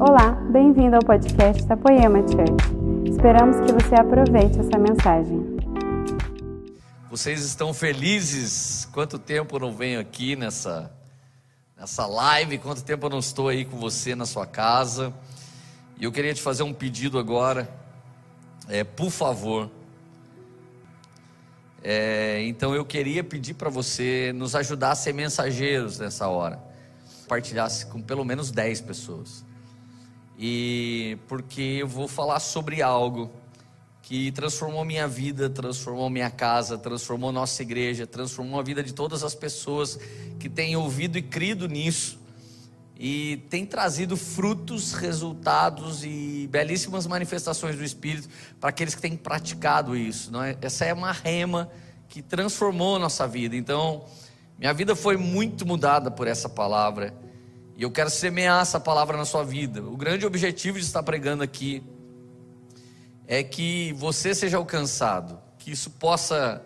Olá, bem-vindo ao podcast da Poema Church. Esperamos que você aproveite essa mensagem. Vocês estão felizes? Quanto tempo eu não venho aqui nessa, nessa live? Quanto tempo eu não estou aí com você na sua casa? E eu queria te fazer um pedido agora. É, por favor. É, então eu queria pedir para você nos ajudar a ser mensageiros nessa hora. Compartilhasse com pelo menos 10 pessoas e porque eu vou falar sobre algo que transformou minha vida, transformou minha casa, transformou nossa igreja, transformou a vida de todas as pessoas que têm ouvido e crido nisso e tem trazido frutos, resultados e belíssimas manifestações do Espírito para aqueles que têm praticado isso. É? Essa é uma rema que transformou a nossa vida. Então, minha vida foi muito mudada por essa palavra. E eu quero semear essa palavra na sua vida. O grande objetivo de estar pregando aqui é que você seja alcançado, que isso possa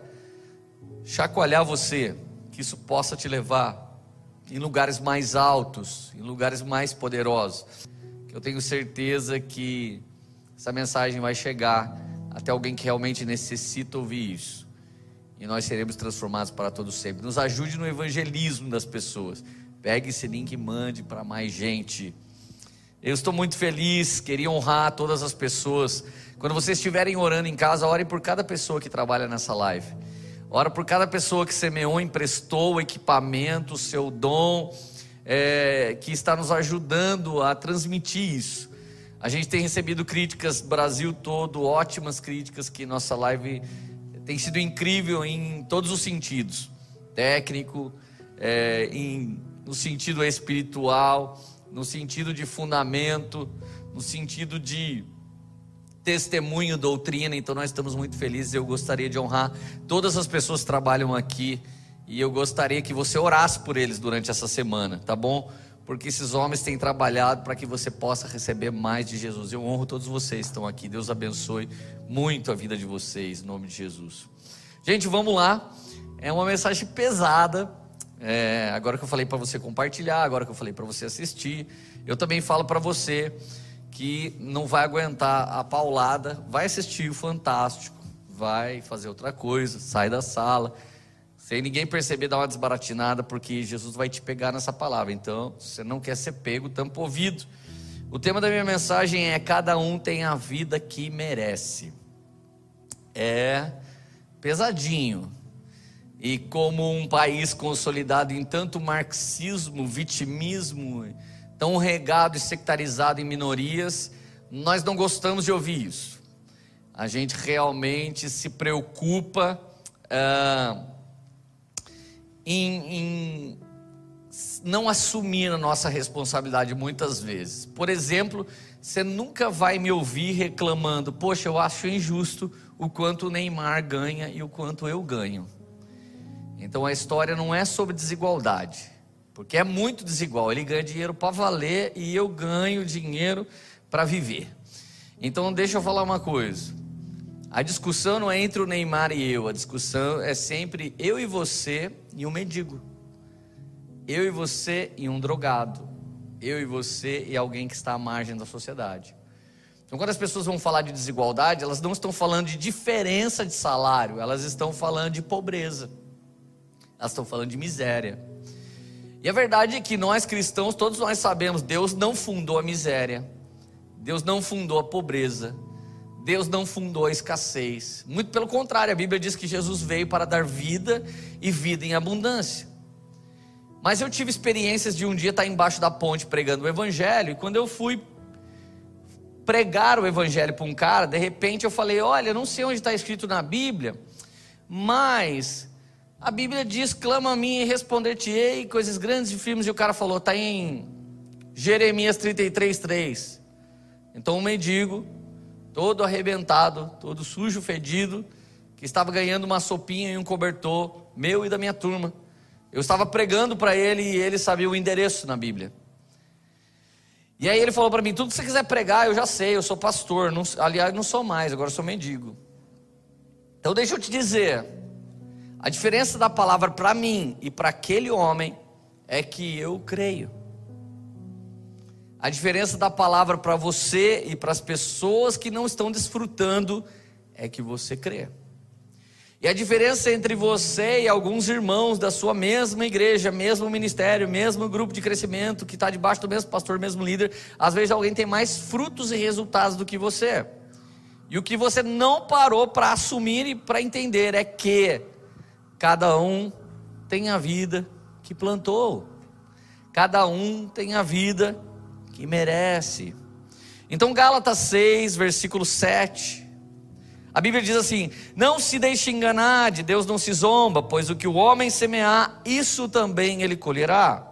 chacoalhar você, que isso possa te levar em lugares mais altos, em lugares mais poderosos. Eu tenho certeza que essa mensagem vai chegar até alguém que realmente necessita ouvir isso. E nós seremos transformados para todo sempre. Nos ajude no evangelismo das pessoas. Pegue esse link e mande para mais gente. Eu estou muito feliz, queria honrar todas as pessoas. Quando vocês estiverem orando em casa, ore por cada pessoa que trabalha nessa live. Ora por cada pessoa que semeou, emprestou equipamento, o seu dom, é, que está nos ajudando a transmitir isso. A gente tem recebido críticas, Brasil todo, ótimas críticas, que nossa live tem sido incrível em todos os sentidos técnico, é, em no sentido espiritual, no sentido de fundamento, no sentido de testemunho, doutrina. Então nós estamos muito felizes. Eu gostaria de honrar todas as pessoas que trabalham aqui e eu gostaria que você orasse por eles durante essa semana, tá bom? Porque esses homens têm trabalhado para que você possa receber mais de Jesus. Eu honro todos vocês que estão aqui. Deus abençoe muito a vida de vocês, em nome de Jesus. Gente, vamos lá. É uma mensagem pesada, é, agora que eu falei para você compartilhar, agora que eu falei para você assistir, eu também falo para você que não vai aguentar a paulada, vai assistir o Fantástico, vai fazer outra coisa, sai da sala, sem ninguém perceber, dá uma desbaratinada, porque Jesus vai te pegar nessa palavra. Então, se você não quer ser pego, tampa o ouvido. O tema da minha mensagem é: cada um tem a vida que merece. É pesadinho, e como um país consolidado em tanto marxismo, vitimismo, tão regado e sectarizado em minorias, nós não gostamos de ouvir isso. A gente realmente se preocupa ah, em, em não assumir a nossa responsabilidade muitas vezes. Por exemplo, você nunca vai me ouvir reclamando: Poxa, eu acho injusto o quanto o Neymar ganha e o quanto eu ganho. Então a história não é sobre desigualdade, porque é muito desigual. Ele ganha dinheiro para valer e eu ganho dinheiro para viver. Então deixa eu falar uma coisa. A discussão não é entre o Neymar e eu, a discussão é sempre eu e você e um mendigo. Eu e você e um drogado. Eu e você e alguém que está à margem da sociedade. Então, quando as pessoas vão falar de desigualdade, elas não estão falando de diferença de salário, elas estão falando de pobreza elas estão falando de miséria. E a verdade é que nós cristãos, todos nós sabemos, Deus não fundou a miséria, Deus não fundou a pobreza, Deus não fundou a escassez. Muito pelo contrário, a Bíblia diz que Jesus veio para dar vida e vida em abundância. Mas eu tive experiências de um dia estar embaixo da ponte pregando o Evangelho, e quando eu fui pregar o Evangelho para um cara, de repente eu falei: Olha, não sei onde está escrito na Bíblia, mas a Bíblia diz: clama a mim e responder-te-ei coisas grandes e firmes. E o cara falou: está em Jeremias 33, 3. Então, um mendigo, todo arrebentado, todo sujo, fedido, que estava ganhando uma sopinha e um cobertor, meu e da minha turma. Eu estava pregando para ele e ele sabia o endereço na Bíblia. E aí ele falou para mim: tudo que você quiser pregar, eu já sei, eu sou pastor. Não, aliás, não sou mais, agora sou mendigo. Então, deixa eu te dizer. A diferença da palavra para mim e para aquele homem é que eu creio. A diferença da palavra para você e para as pessoas que não estão desfrutando é que você crê. E a diferença entre você e alguns irmãos da sua mesma igreja, mesmo ministério, mesmo grupo de crescimento, que está debaixo do mesmo pastor, mesmo líder, às vezes alguém tem mais frutos e resultados do que você. E o que você não parou para assumir e para entender é que cada um tem a vida que plantou, cada um tem a vida que merece. Então, Gálatas 6, versículo 7 a Bíblia diz assim: Não se deixe enganar, de Deus não se zomba, pois o que o homem semear, isso também ele colherá.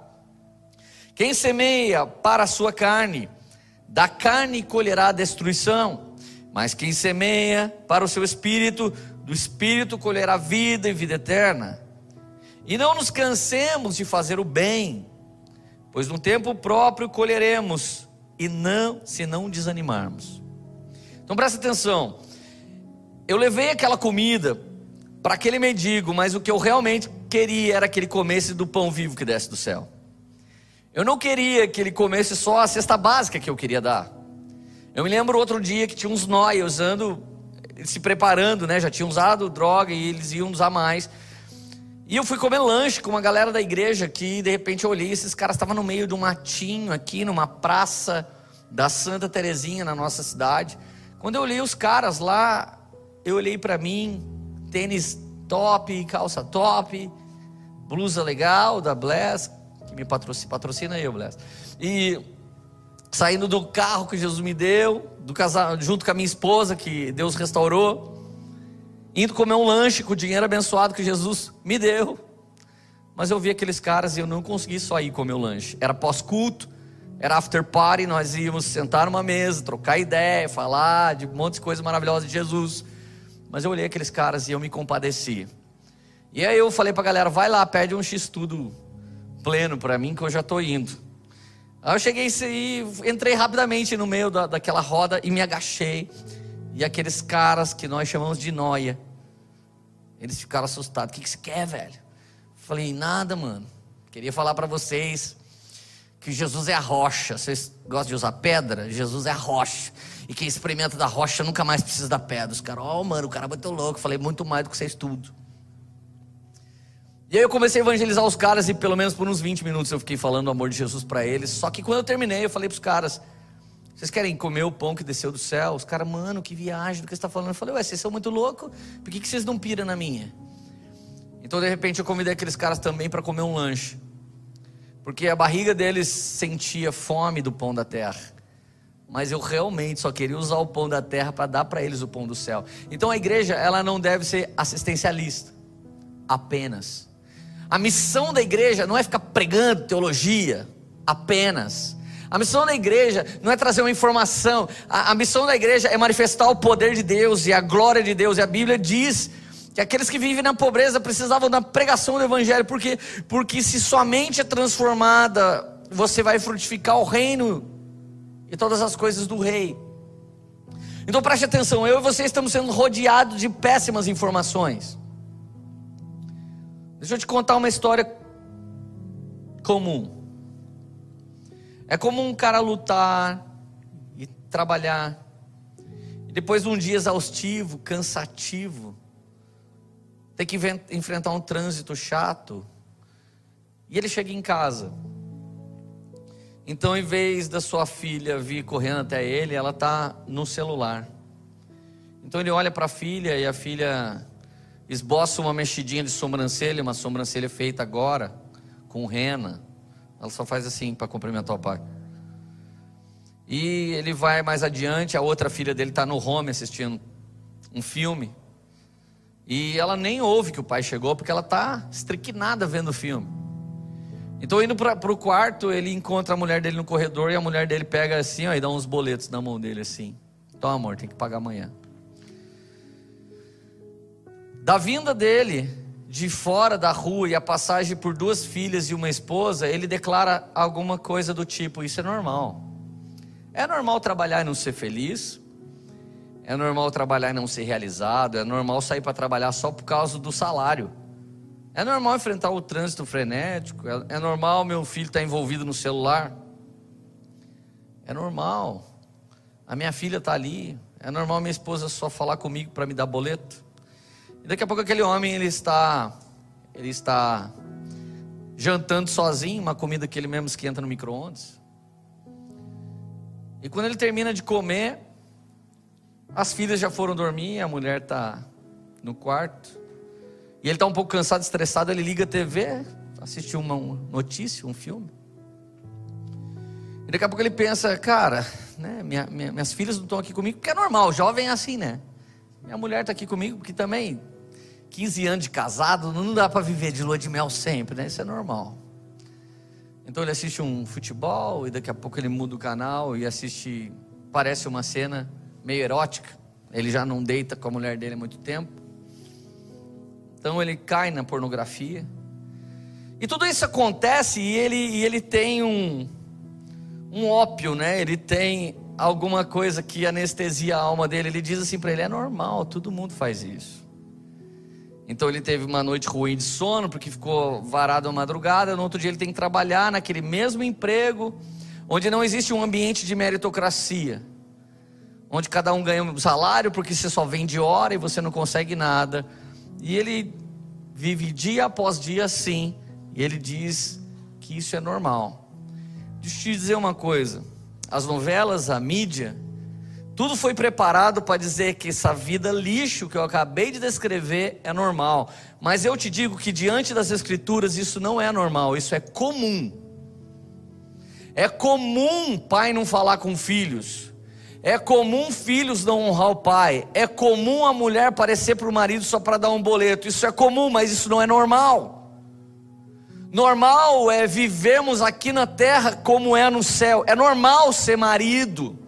Quem semeia para a sua carne, da carne colherá destruição, mas quem semeia para o seu espírito, do espírito colherá vida e vida eterna. E não nos cansemos de fazer o bem, pois no tempo próprio colheremos, e não se não desanimarmos. Então presta atenção. Eu levei aquela comida para aquele mendigo, mas o que eu realmente queria era que ele comesse do pão vivo que desce do céu. Eu não queria que ele comesse só a cesta básica que eu queria dar. Eu me lembro outro dia que tinha uns nóia usando, se preparando, né? Já tinham usado droga e eles iam usar mais. E eu fui comer lanche com uma galera da igreja que de repente eu olhei, esses caras estavam no meio de um matinho aqui, numa praça da Santa Terezinha na nossa cidade. Quando eu olhei os caras lá, eu olhei para mim, tênis top, calça top, blusa legal da Bless, que me patrocina, patrocina eu, Bless. E saindo do carro que Jesus me deu, do casal, junto com a minha esposa que Deus restaurou, indo comer um lanche com o dinheiro abençoado que Jesus me deu. Mas eu vi aqueles caras e eu não consegui só ir comer o lanche. Era pós-culto, era after party, nós íamos sentar numa mesa, trocar ideia, falar de um monte de coisas maravilhosas de Jesus. Mas eu olhei aqueles caras e eu me compadeci. E aí eu falei pra galera, vai lá, pede um X-tudo pleno para mim que eu já tô indo. Aí eu cheguei e entrei rapidamente no meio da, daquela roda e me agachei. E aqueles caras que nós chamamos de noia, eles ficaram assustados. O que, que você quer, velho? Falei, nada, mano. Queria falar para vocês que Jesus é a rocha. Vocês gostam de usar pedra? Jesus é a rocha. E quem experimenta da rocha nunca mais precisa da pedra. Os caras, ó, oh, mano, o cara bateu louco. falei, muito mais do que vocês tudo. E aí eu comecei a evangelizar os caras e pelo menos por uns 20 minutos eu fiquei falando o amor de Jesus para eles. Só que quando eu terminei, eu falei para os caras: vocês querem comer o pão que desceu do céu? Os caras, mano, que viagem do que você está falando. Eu falei, ué, vocês são muito loucos, por que, que vocês não piram na minha? Então de repente eu convidei aqueles caras também para comer um lanche. Porque a barriga deles sentia fome do pão da terra mas eu realmente só queria usar o pão da terra para dar para eles o pão do céu. Então a igreja, ela não deve ser assistencialista, apenas. A missão da igreja não é ficar pregando teologia, apenas. A missão da igreja não é trazer uma informação, a, a missão da igreja é manifestar o poder de Deus e a glória de Deus. E a Bíblia diz que aqueles que vivem na pobreza precisavam da pregação do evangelho, porque porque se sua mente é transformada, você vai frutificar o reino e todas as coisas do rei. Então preste atenção, eu e você estamos sendo rodeados de péssimas informações. Deixa eu te contar uma história comum. É comum um cara lutar e trabalhar, e depois de um dia exaustivo, cansativo, ter que enfrentar um trânsito chato, e ele chega em casa. Então, em vez da sua filha vir correndo até ele, ela está no celular. Então ele olha para a filha e a filha esboça uma mexidinha de sobrancelha, uma sobrancelha feita agora com rena. Ela só faz assim para cumprimentar o pai. E ele vai mais adiante, a outra filha dele está no home assistindo um filme. E ela nem ouve que o pai chegou, porque ela está estriquinada vendo o filme. Então, indo para o quarto, ele encontra a mulher dele no corredor e a mulher dele pega assim, ó, e dá uns boletos na mão dele assim. Então, amor, tem que pagar amanhã. Da vinda dele de fora da rua e a passagem por duas filhas e uma esposa, ele declara alguma coisa do tipo: Isso é normal. É normal trabalhar e não ser feliz. É normal trabalhar e não ser realizado. É normal sair para trabalhar só por causa do salário. É normal enfrentar o trânsito frenético, é, é normal meu filho estar envolvido no celular. É normal. A minha filha está ali. É normal minha esposa só falar comigo para me dar boleto. E daqui a pouco aquele homem ele está ele está jantando sozinho, uma comida que ele mesmo esquenta no micro-ondas. E quando ele termina de comer, as filhas já foram dormir, a mulher está no quarto. E ele está um pouco cansado, estressado, ele liga a TV, assiste uma notícia, um filme. E daqui a pouco ele pensa, cara, né, minha, minha, minhas filhas não estão aqui comigo, porque é normal, jovem é assim, né? Minha mulher está aqui comigo, porque também 15 anos de casado, não dá para viver de lua de mel sempre, né? Isso é normal. Então ele assiste um futebol e daqui a pouco ele muda o canal e assiste, parece uma cena meio erótica. Ele já não deita com a mulher dele há muito tempo. Então ele cai na pornografia. E tudo isso acontece e ele, e ele tem um, um ópio, né? Ele tem alguma coisa que anestesia a alma dele. Ele diz assim para ele: é normal, todo mundo faz isso. Então ele teve uma noite ruim de sono, porque ficou varado a madrugada. No outro dia ele tem que trabalhar naquele mesmo emprego, onde não existe um ambiente de meritocracia, onde cada um ganha um salário, porque você só vende hora e você não consegue nada. E ele vive dia após dia assim, e ele diz que isso é normal. Deixa eu te dizer uma coisa: as novelas, a mídia, tudo foi preparado para dizer que essa vida lixo que eu acabei de descrever é normal. Mas eu te digo que diante das Escrituras isso não é normal, isso é comum. É comum pai não falar com filhos. É comum filhos não honrar o pai. É comum a mulher parecer para o marido só para dar um boleto. Isso é comum, mas isso não é normal. Normal é vivermos aqui na terra como é no céu. É normal ser marido.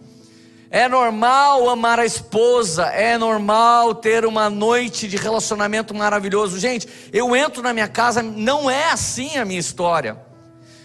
É normal amar a esposa, é normal ter uma noite de relacionamento maravilhoso. Gente, eu entro na minha casa, não é assim a minha história.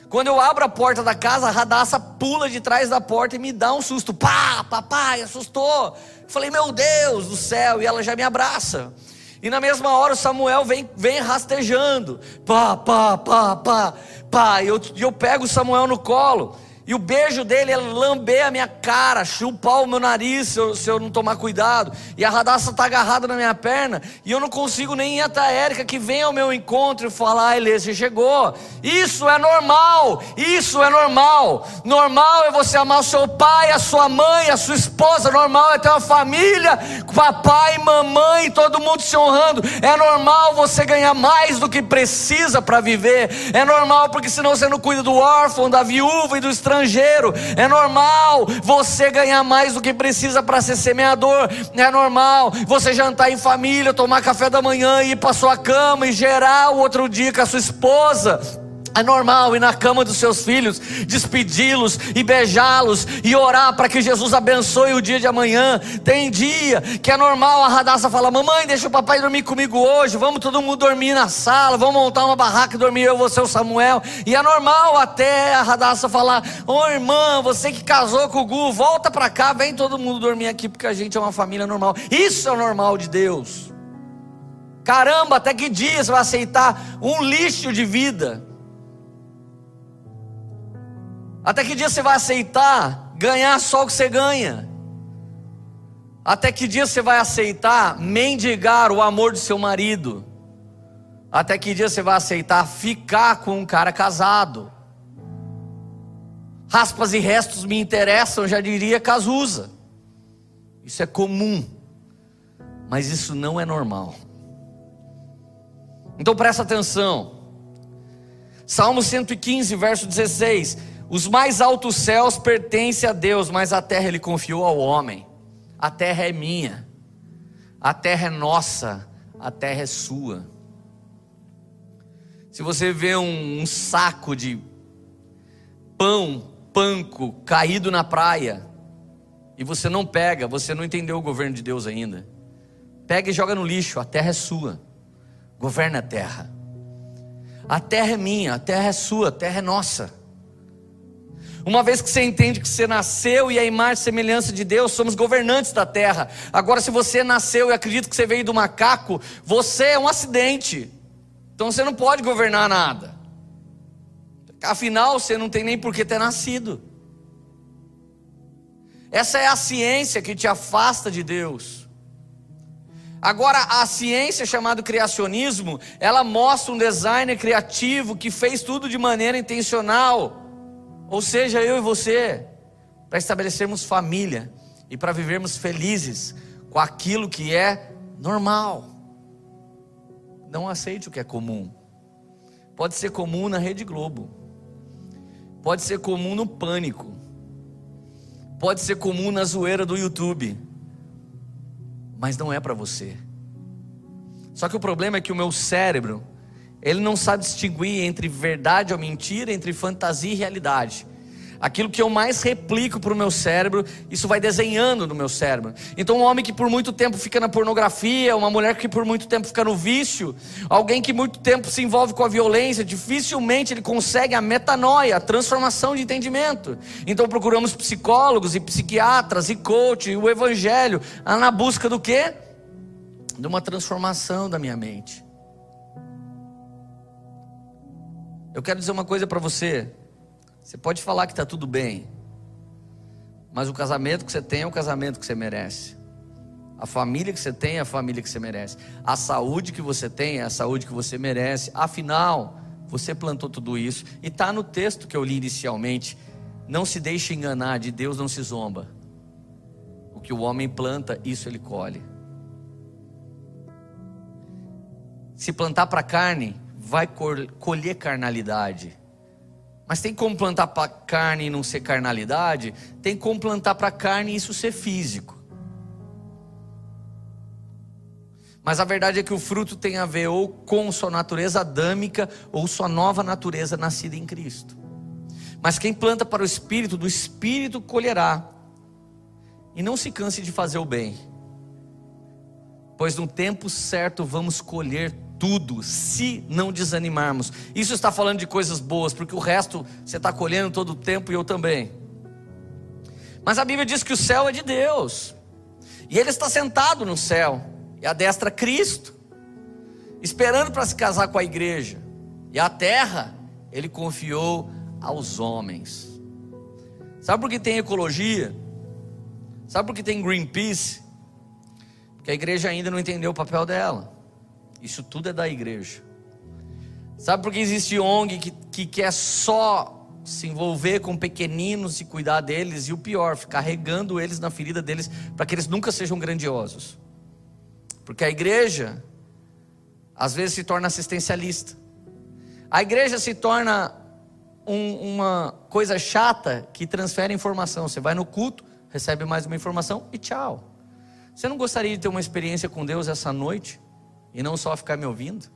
Quando eu abro a porta da casa, a radaça pula de trás da porta e me dá um susto. Pá, papai, assustou. falei, meu Deus do céu, e ela já me abraça. E na mesma hora o Samuel vem, vem rastejando. Pá, pá, pá, pá, pá. E eu, eu pego o Samuel no colo. E o beijo dele é lamber a minha cara, chupar o meu nariz se eu, se eu não tomar cuidado. E a radaça está agarrada na minha perna. E eu não consigo nem ir até a Érica que vem ao meu encontro e falar: Elê, você chegou. Isso é normal. Isso é normal. Normal é você amar o seu pai, a sua mãe, a sua esposa. Normal é ter uma família, papai, mamãe, todo mundo se honrando. É normal você ganhar mais do que precisa para viver. É normal porque senão você não cuida do órfão, da viúva e do estrangeiro estrangeiro. É normal você ganhar mais do que precisa para ser semeador. É normal você jantar em família, tomar café da manhã, ir para sua cama e gerar o outro dia com a sua esposa. É normal ir na cama dos seus filhos, despedi-los e beijá-los e orar para que Jesus abençoe o dia de amanhã. Tem dia que é normal a Radassa falar: Mamãe, deixa o papai dormir comigo hoje. Vamos todo mundo dormir na sala. Vamos montar uma barraca e dormir eu, você, o Samuel. E é normal até a Radassa falar: Ô oh, irmã, você que casou com o Gu, volta para cá, vem todo mundo dormir aqui porque a gente é uma família normal. Isso é o normal de Deus. Caramba, até que dia você vai aceitar um lixo de vida? Até que dia você vai aceitar ganhar só o que você ganha? Até que dia você vai aceitar mendigar o amor do seu marido? Até que dia você vai aceitar ficar com um cara casado? Raspas e restos me interessam, já diria Cazuza. Isso é comum, mas isso não é normal. Então presta atenção. Salmo 115, verso 16: os mais altos céus pertencem a Deus, mas a terra ele confiou ao homem. A terra é minha, a terra é nossa, a terra é sua. Se você vê um, um saco de pão, panco, caído na praia, e você não pega, você não entendeu o governo de Deus ainda. Pega e joga no lixo, a terra é sua. Governa a terra. A terra é minha, a terra é sua, a terra é nossa. Uma vez que você entende que você nasceu e a imagem e semelhança de Deus, somos governantes da terra. Agora, se você nasceu e acredita que você veio do macaco, você é um acidente. Então você não pode governar nada. Afinal, você não tem nem por que ter nascido. Essa é a ciência que te afasta de Deus. Agora, a ciência chamada criacionismo, ela mostra um designer criativo que fez tudo de maneira intencional. Ou seja, eu e você, para estabelecermos família e para vivermos felizes com aquilo que é normal. Não aceite o que é comum. Pode ser comum na Rede Globo. Pode ser comum no pânico. Pode ser comum na zoeira do YouTube. Mas não é para você. Só que o problema é que o meu cérebro, ele não sabe distinguir entre verdade ou mentira, entre fantasia e realidade aquilo que eu mais replico para o meu cérebro, isso vai desenhando no meu cérebro. Então, um homem que por muito tempo fica na pornografia, uma mulher que por muito tempo fica no vício, alguém que muito tempo se envolve com a violência, dificilmente ele consegue a metanoia, a transformação de entendimento. Então, procuramos psicólogos e psiquiatras e coach e o evangelho, na busca do quê? De uma transformação da minha mente. Eu quero dizer uma coisa para você. Você pode falar que está tudo bem, mas o casamento que você tem é o casamento que você merece. A família que você tem é a família que você merece. A saúde que você tem é a saúde que você merece. Afinal, você plantou tudo isso. E está no texto que eu li inicialmente. Não se deixe enganar, de Deus não se zomba. O que o homem planta, isso ele colhe. Se plantar para carne, vai colher carnalidade. Mas tem como plantar para carne e não ser carnalidade? Tem como plantar para carne e isso ser físico. Mas a verdade é que o fruto tem a ver ou com sua natureza adâmica ou sua nova natureza nascida em Cristo. Mas quem planta para o espírito, do espírito colherá. E não se canse de fazer o bem, pois no tempo certo vamos colher tudo, se não desanimarmos. Isso está falando de coisas boas, porque o resto você está colhendo todo o tempo e eu também. Mas a Bíblia diz que o céu é de Deus, e Ele está sentado no céu, e a destra Cristo, esperando para se casar com a igreja, e a terra Ele confiou aos homens. Sabe por que tem ecologia? Sabe por que tem Greenpeace? Porque a igreja ainda não entendeu o papel dela. Isso tudo é da igreja. Sabe por que existe ONG que, que quer só se envolver com pequeninos e cuidar deles? E o pior, ficar regando eles na ferida deles para que eles nunca sejam grandiosos. Porque a igreja, às vezes, se torna assistencialista. A igreja se torna um, uma coisa chata que transfere informação. Você vai no culto, recebe mais uma informação e tchau. Você não gostaria de ter uma experiência com Deus essa noite? E não só ficar me ouvindo?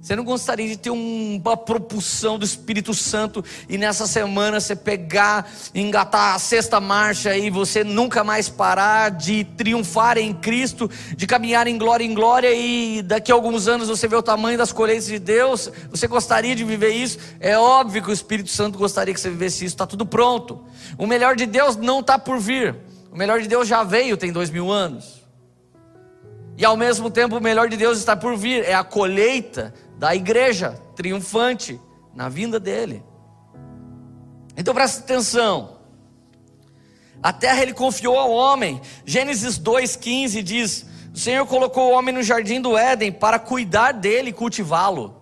Você não gostaria de ter uma propulsão do Espírito Santo e nessa semana você pegar, engatar a sexta marcha e você nunca mais parar de triunfar em Cristo, de caminhar em glória em glória e daqui a alguns anos você vê o tamanho das colheitas de Deus? Você gostaria de viver isso? É óbvio que o Espírito Santo gostaria que você vivesse isso, está tudo pronto. O melhor de Deus não está por vir, o melhor de Deus já veio, tem dois mil anos. E ao mesmo tempo, o melhor de Deus está por vir, é a colheita da igreja triunfante na vinda dele. Então presta atenção. A terra ele confiou ao homem. Gênesis 2,15 diz: O Senhor colocou o homem no jardim do Éden para cuidar dele e cultivá-lo.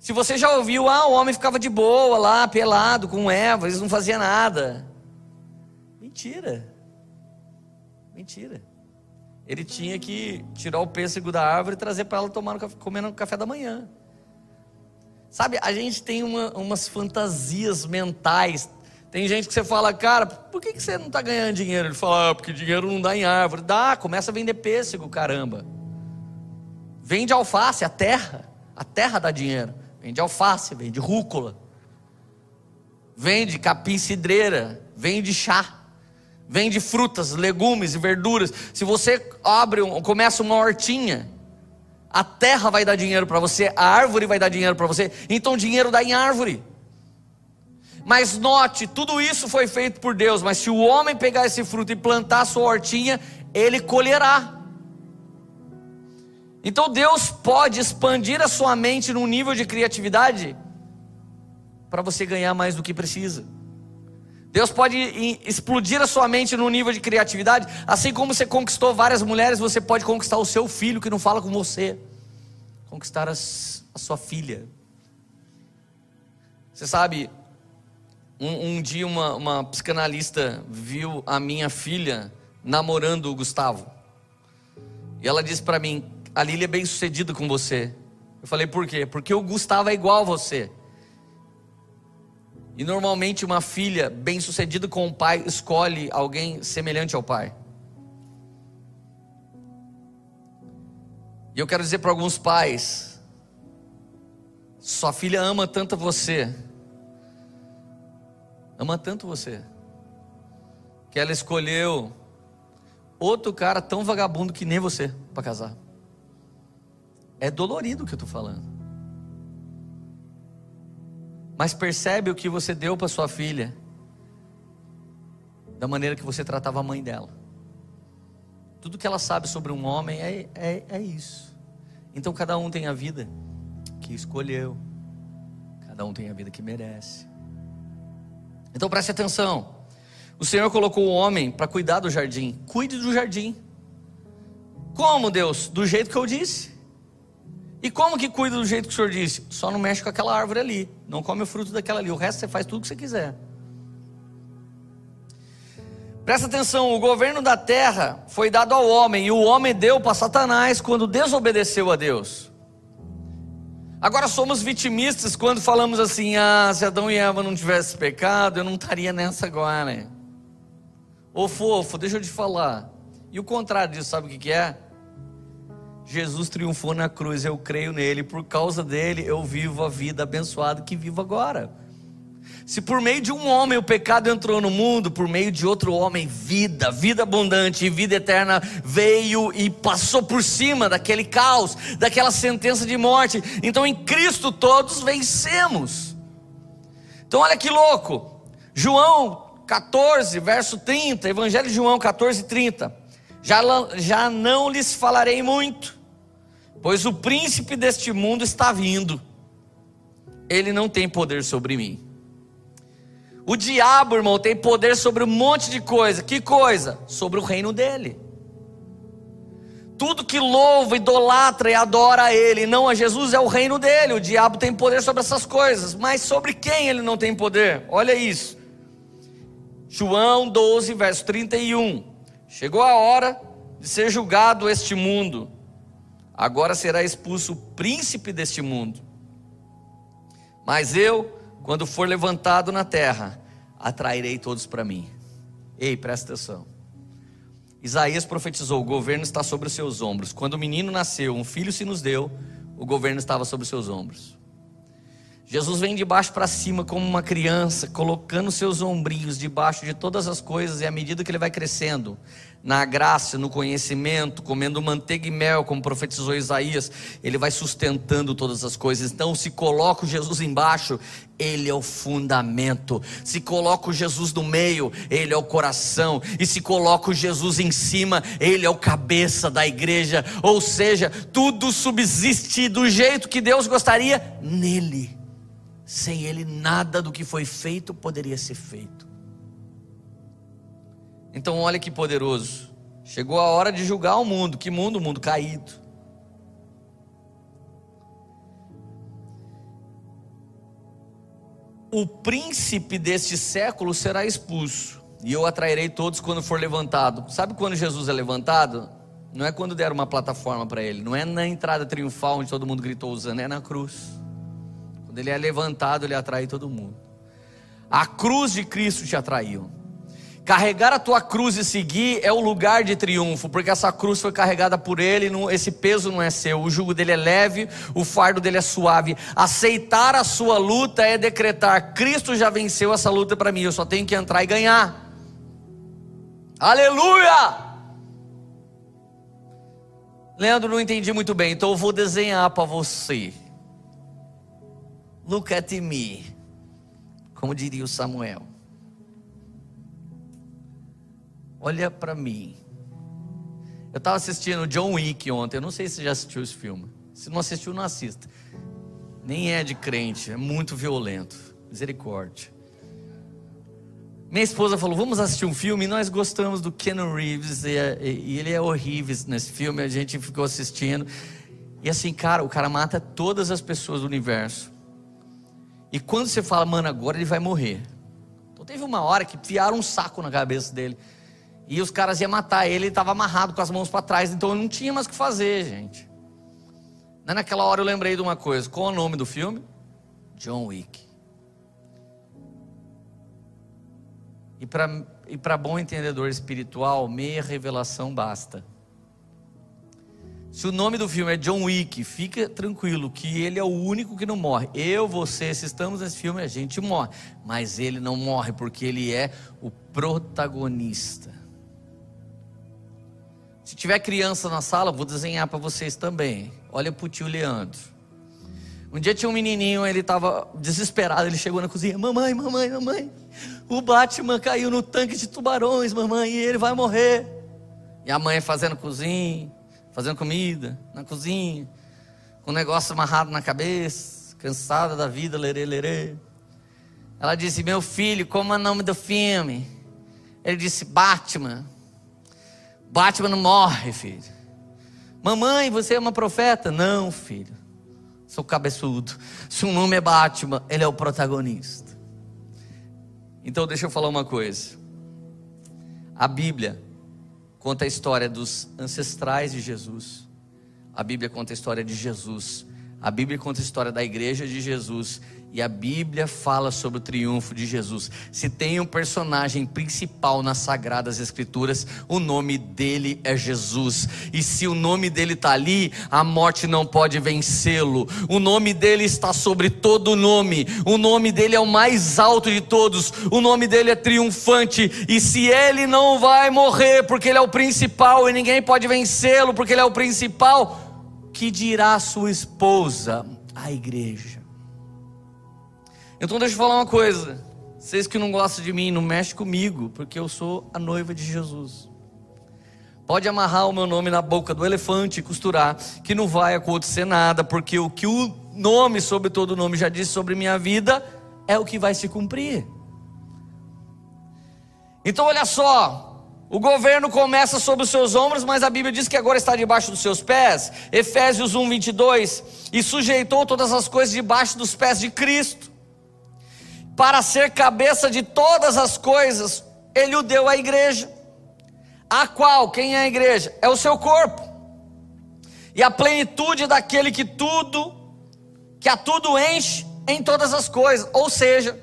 Se você já ouviu, ah, o homem ficava de boa lá, pelado com Eva, eles não faziam nada. Mentira. Mentira ele tinha que tirar o pêssego da árvore e trazer para ela tomar no, comer no café da manhã. Sabe, a gente tem uma, umas fantasias mentais. Tem gente que você fala, cara, por que, que você não está ganhando dinheiro? Ele fala, ah, porque dinheiro não dá em árvore. Dá, começa a vender pêssego, caramba. Vende alface, a terra. A terra dá dinheiro. Vende alface, vende rúcula. Vende capim cidreira. Vende chá. Vende frutas, legumes e verduras. Se você abre, começa uma hortinha, a terra vai dar dinheiro para você, a árvore vai dar dinheiro para você. Então dinheiro dá em árvore. Mas note, tudo isso foi feito por Deus, mas se o homem pegar esse fruto e plantar sua hortinha, ele colherá. Então Deus pode expandir a sua mente num nível de criatividade para você ganhar mais do que precisa. Deus pode explodir a sua mente no nível de criatividade, assim como você conquistou várias mulheres, você pode conquistar o seu filho que não fala com você, conquistar as, a sua filha. Você sabe, um, um dia uma, uma psicanalista viu a minha filha namorando o Gustavo, e ela disse para mim: A Lília é bem sucedida com você. Eu falei: Por quê? Porque o Gustavo é igual a você. E normalmente uma filha bem-sucedida com o pai escolhe alguém semelhante ao pai. E eu quero dizer para alguns pais: sua filha ama tanto você, ama tanto você, que ela escolheu outro cara tão vagabundo que nem você para casar. É dolorido o que eu estou falando. Mas percebe o que você deu para sua filha, da maneira que você tratava a mãe dela. Tudo que ela sabe sobre um homem é, é, é isso. Então cada um tem a vida que escolheu, cada um tem a vida que merece. Então preste atenção. O Senhor colocou o homem para cuidar do jardim. Cuide do jardim. Como, Deus? Do jeito que eu disse. E como que cuida do jeito que o senhor disse? Só não mexe com aquela árvore ali. Não come o fruto daquela ali. O resto você faz tudo o que você quiser. Presta atenção: o governo da terra foi dado ao homem, e o homem deu para Satanás quando desobedeceu a Deus. Agora somos vitimistas quando falamos assim: ah, se Adão e Eva não tivessem pecado, eu não estaria nessa agora. Ô fofo, deixa eu te falar. E o contrário disso, sabe o que, que é? Jesus triunfou na cruz, eu creio nele, por causa dele eu vivo a vida abençoada que vivo agora. Se por meio de um homem o pecado entrou no mundo, por meio de outro homem, vida, vida abundante e vida eterna veio e passou por cima daquele caos, daquela sentença de morte. Então em Cristo todos vencemos. Então olha que louco. João 14, verso 30, Evangelho de João 14, 30. Já, já não lhes falarei muito pois o príncipe deste mundo está vindo, ele não tem poder sobre mim. O diabo, irmão, tem poder sobre um monte de coisa. Que coisa? Sobre o reino dele. Tudo que louva, idolatra e adora a ele, não a Jesus, é o reino dele. O diabo tem poder sobre essas coisas, mas sobre quem ele não tem poder? Olha isso. João 12, verso 31. Chegou a hora de ser julgado este mundo agora será expulso o príncipe deste mundo. Mas eu, quando for levantado na terra, atrairei todos para mim. Ei, presta atenção. Isaías profetizou: o governo está sobre os seus ombros. Quando o menino nasceu, um filho se nos deu, o governo estava sobre os seus ombros. Jesus vem de baixo para cima como uma criança, colocando seus ombrinhos debaixo de todas as coisas, e à medida que ele vai crescendo, na graça, no conhecimento, comendo manteiga e mel, como profetizou Isaías, ele vai sustentando todas as coisas. Então, se coloca o Jesus embaixo, ele é o fundamento. Se coloca o Jesus no meio, ele é o coração. E se coloca o Jesus em cima, ele é o cabeça da igreja. Ou seja, tudo subsiste do jeito que Deus gostaria nele. Sem ele, nada do que foi feito poderia ser feito. Então, olha que poderoso. Chegou a hora de julgar o mundo. Que mundo? O mundo caído. O príncipe deste século será expulso, e eu atrairei todos quando for levantado. Sabe quando Jesus é levantado? Não é quando deram uma plataforma para ele, não é na entrada triunfal onde todo mundo gritou usando, é na cruz. Ele é levantado, ele atrai todo mundo. A cruz de Cristo te atraiu. Carregar a tua cruz e seguir é o lugar de triunfo, porque essa cruz foi carregada por ele, esse peso não é seu, o jugo dele é leve, o fardo dele é suave. Aceitar a sua luta é decretar: Cristo já venceu essa luta para mim, eu só tenho que entrar e ganhar. Aleluia! Leandro, não entendi muito bem, então eu vou desenhar para você. Look at me, como diria o Samuel. Olha para mim. Eu estava assistindo John Wick ontem. Eu não sei se você já assistiu esse filme. Se não assistiu, não assista. Nem é de crente, é muito violento. Misericórdia. Minha esposa falou: Vamos assistir um filme. E nós gostamos do Ken Reeves. E, e, ele é horrível nesse filme. A gente ficou assistindo. E assim, cara, o cara mata todas as pessoas do universo. E quando você fala, mano, agora ele vai morrer. Então teve uma hora que piaram um saco na cabeça dele. E os caras iam matar ele, ele estava amarrado com as mãos para trás. Então não tinha mais o que fazer, gente. Naquela hora eu lembrei de uma coisa. Qual é o nome do filme? John Wick. E para bom entendedor espiritual, meia revelação basta. Se o nome do filme é John Wick, fica tranquilo que ele é o único que não morre. Eu, você, se estamos nesse filme, a gente morre. Mas ele não morre porque ele é o protagonista. Se tiver criança na sala, vou desenhar para vocês também. Olha para o tio Leandro. Um dia tinha um menininho, ele estava desesperado, ele chegou na cozinha: Mamãe, mamãe, mamãe, o Batman caiu no tanque de tubarões, mamãe, e ele vai morrer. E a mãe fazendo cozinha, fazendo comida na cozinha, com o negócio amarrado na cabeça, cansada da vida, lerê, lerê. Ela disse: Meu filho, como é o nome do filme? Ele disse: Batman. Batman não morre, filho. Mamãe, você é uma profeta? Não, filho sou cabeçudo. Se o nome é Batman, ele é o protagonista. Então deixa eu falar uma coisa. A Bíblia conta a história dos ancestrais de Jesus. A Bíblia conta a história de Jesus. A Bíblia conta a história da igreja de Jesus. E a Bíblia fala sobre o triunfo de Jesus. Se tem um personagem principal nas Sagradas Escrituras, o nome dele é Jesus. E se o nome dele está ali, a morte não pode vencê-lo. O nome dele está sobre todo nome. O nome dele é o mais alto de todos. O nome dele é triunfante. E se ele não vai morrer, porque ele é o principal e ninguém pode vencê-lo, porque ele é o principal, que dirá sua esposa, a igreja? Então deixa eu falar uma coisa. Vocês que não gostam de mim, não mexe comigo, porque eu sou a noiva de Jesus. Pode amarrar o meu nome na boca do elefante e costurar, que não vai acontecer nada, porque o que o nome sobre todo nome já disse sobre minha vida é o que vai se cumprir. Então olha só, o governo começa sobre os seus ombros, mas a Bíblia diz que agora está debaixo dos seus pés. Efésios 1, 22. E sujeitou todas as coisas debaixo dos pés de Cristo para ser cabeça de todas as coisas, ele o deu à igreja. A qual, quem é a igreja? É o seu corpo. E a plenitude daquele que tudo, que a tudo enche em todas as coisas. Ou seja,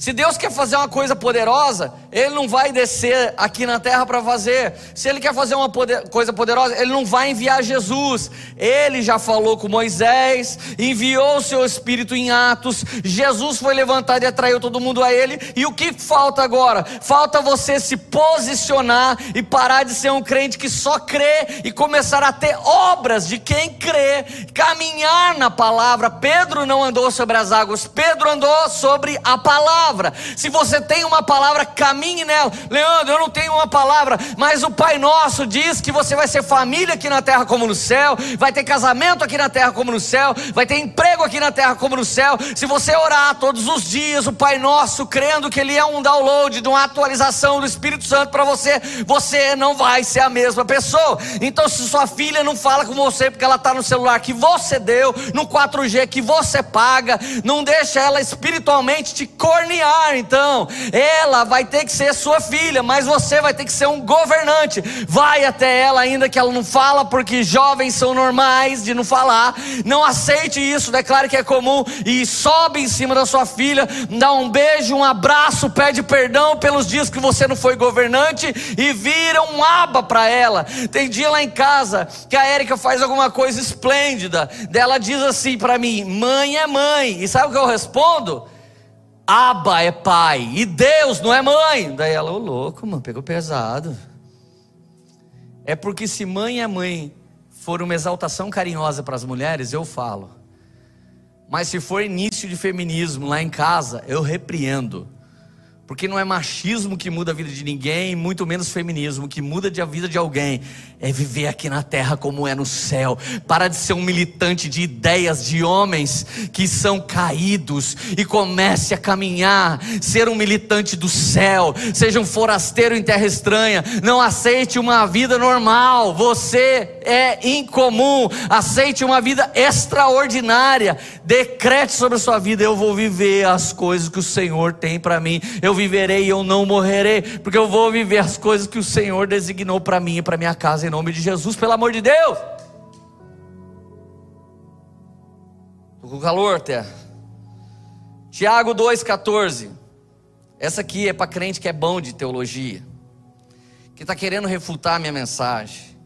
se Deus quer fazer uma coisa poderosa, Ele não vai descer aqui na terra para fazer. Se Ele quer fazer uma poder, coisa poderosa, Ele não vai enviar Jesus. Ele já falou com Moisés, enviou o seu Espírito em Atos. Jesus foi levantado e atraiu todo mundo a Ele. E o que falta agora? Falta você se posicionar e parar de ser um crente que só crê e começar a ter obras de quem crê, caminhar na palavra. Pedro não andou sobre as águas, Pedro andou sobre a palavra palavra. Se você tem uma palavra, caminhe nela. Leandro, eu não tenho uma palavra, mas o Pai Nosso diz que você vai ser família aqui na terra como no céu, vai ter casamento aqui na terra como no céu, vai ter emprego aqui na terra como no céu. Se você orar todos os dias o Pai Nosso, crendo que Ele é um download, de uma atualização do Espírito Santo para você, você não vai ser a mesma pessoa. Então, se sua filha não fala com você porque ela está no celular que você deu, no 4G que você paga, não deixa ela espiritualmente te cornear então. Ela vai ter que ser sua filha, mas você vai ter que ser um governante. Vai até ela, ainda que ela não fala, porque jovens são normais de não falar. Não aceite isso, declare que é comum e sobe em cima da sua filha, dá um beijo, um abraço, pede perdão pelos dias que você não foi governante e vira um aba para ela. Tem dia lá em casa que a Érica faz alguma coisa esplêndida, dela diz assim para mim: "Mãe é mãe". E sabe o que eu respondo? Abba é pai e Deus não é mãe. Daí ela, ô louco, mano, pegou pesado. É porque se mãe e mãe for uma exaltação carinhosa para as mulheres, eu falo. Mas se for início de feminismo lá em casa, eu repreendo. Porque não é machismo que muda a vida de ninguém, muito menos feminismo. Que muda a vida de alguém é viver aqui na terra como é no céu. Para de ser um militante de ideias de homens que são caídos e comece a caminhar, ser um militante do céu. Seja um forasteiro em terra estranha. Não aceite uma vida normal. Você é incomum. Aceite uma vida extraordinária. Decrete sobre a sua vida: eu vou viver as coisas que o Senhor tem para mim. Eu viverei e eu não morrerei, porque eu vou viver as coisas que o Senhor designou para mim e para minha casa, em nome de Jesus, pelo amor de Deus. Estou com calor até. Tiago 2,14. Essa aqui é para crente que é bom de teologia, que está querendo refutar a minha mensagem,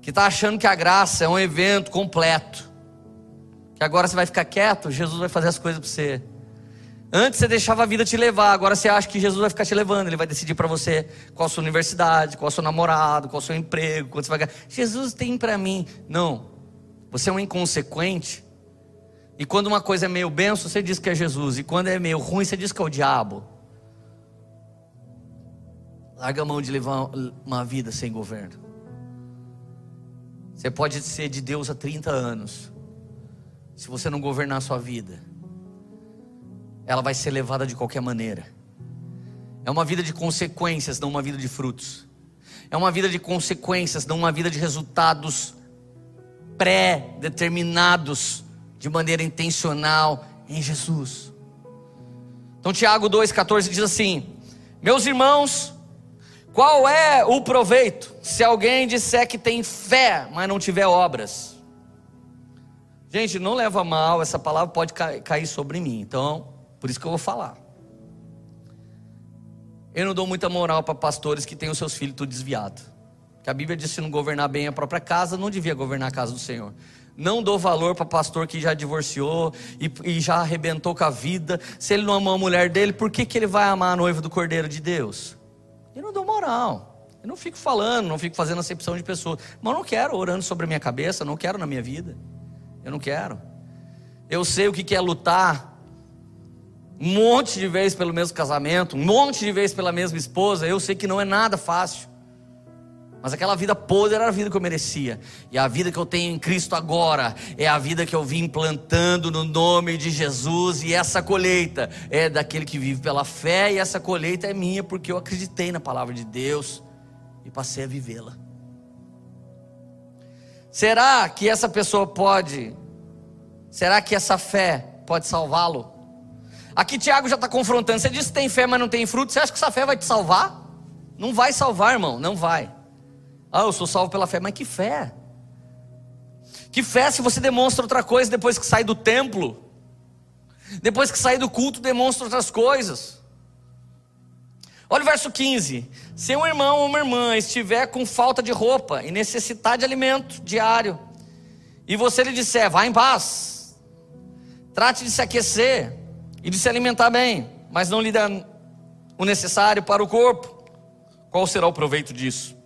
que está achando que a graça é um evento completo, que agora você vai ficar quieto, Jesus vai fazer as coisas para você. Antes você deixava a vida te levar, agora você acha que Jesus vai ficar te levando, ele vai decidir para você qual a sua universidade, qual o seu namorado, qual o seu emprego, quanto você vai ganhar. Jesus tem para mim. Não. Você é um inconsequente. E quando uma coisa é meio benção, você diz que é Jesus, e quando é meio ruim, você diz que é o diabo. Larga a mão de levar uma vida sem governo. Você pode ser de Deus há 30 anos. Se você não governar a sua vida, ela vai ser levada de qualquer maneira. É uma vida de consequências, não uma vida de frutos. É uma vida de consequências, não uma vida de resultados pré-determinados de maneira intencional em Jesus. Então Tiago 2,14 diz assim: Meus irmãos, qual é o proveito se alguém disser que tem fé, mas não tiver obras? Gente, não leva mal, essa palavra pode cair sobre mim. Então, por isso que eu vou falar. Eu não dou muita moral para pastores que têm os seus filhos tudo desviado. Que a Bíblia diz que se não governar bem a própria casa, não devia governar a casa do Senhor. Não dou valor para pastor que já divorciou e, e, já arrebentou com a vida. Se ele não amou a mulher dele, por que, que ele vai amar a noiva do Cordeiro de Deus? Eu não dou moral. Eu não fico falando, não fico fazendo acepção de pessoas. Mas eu não quero orando sobre a minha cabeça, não quero na minha vida. Eu não quero. Eu sei o que é lutar um monte de vezes pelo mesmo casamento, um monte de vezes pela mesma esposa. Eu sei que não é nada fácil. Mas aquela vida podre era a vida que eu merecia. E a vida que eu tenho em Cristo agora é a vida que eu vim plantando no nome de Jesus. E essa colheita é daquele que vive pela fé. E essa colheita é minha porque eu acreditei na palavra de Deus e passei a vivê-la. Será que essa pessoa pode? Será que essa fé pode salvá-lo? Aqui Tiago já está confrontando. Você diz que tem fé, mas não tem fruto. Você acha que essa fé vai te salvar? Não vai salvar, irmão. Não vai. Ah, eu sou salvo pela fé. Mas que fé? Que fé se você demonstra outra coisa depois que sai do templo? Depois que sai do culto, demonstra outras coisas. Olha o verso 15: Se um irmão ou uma irmã estiver com falta de roupa e necessitar de alimento diário, e você lhe disser, vá em paz, trate de se aquecer, e de se alimentar bem, mas não lhe dá o necessário para o corpo, qual será o proveito disso?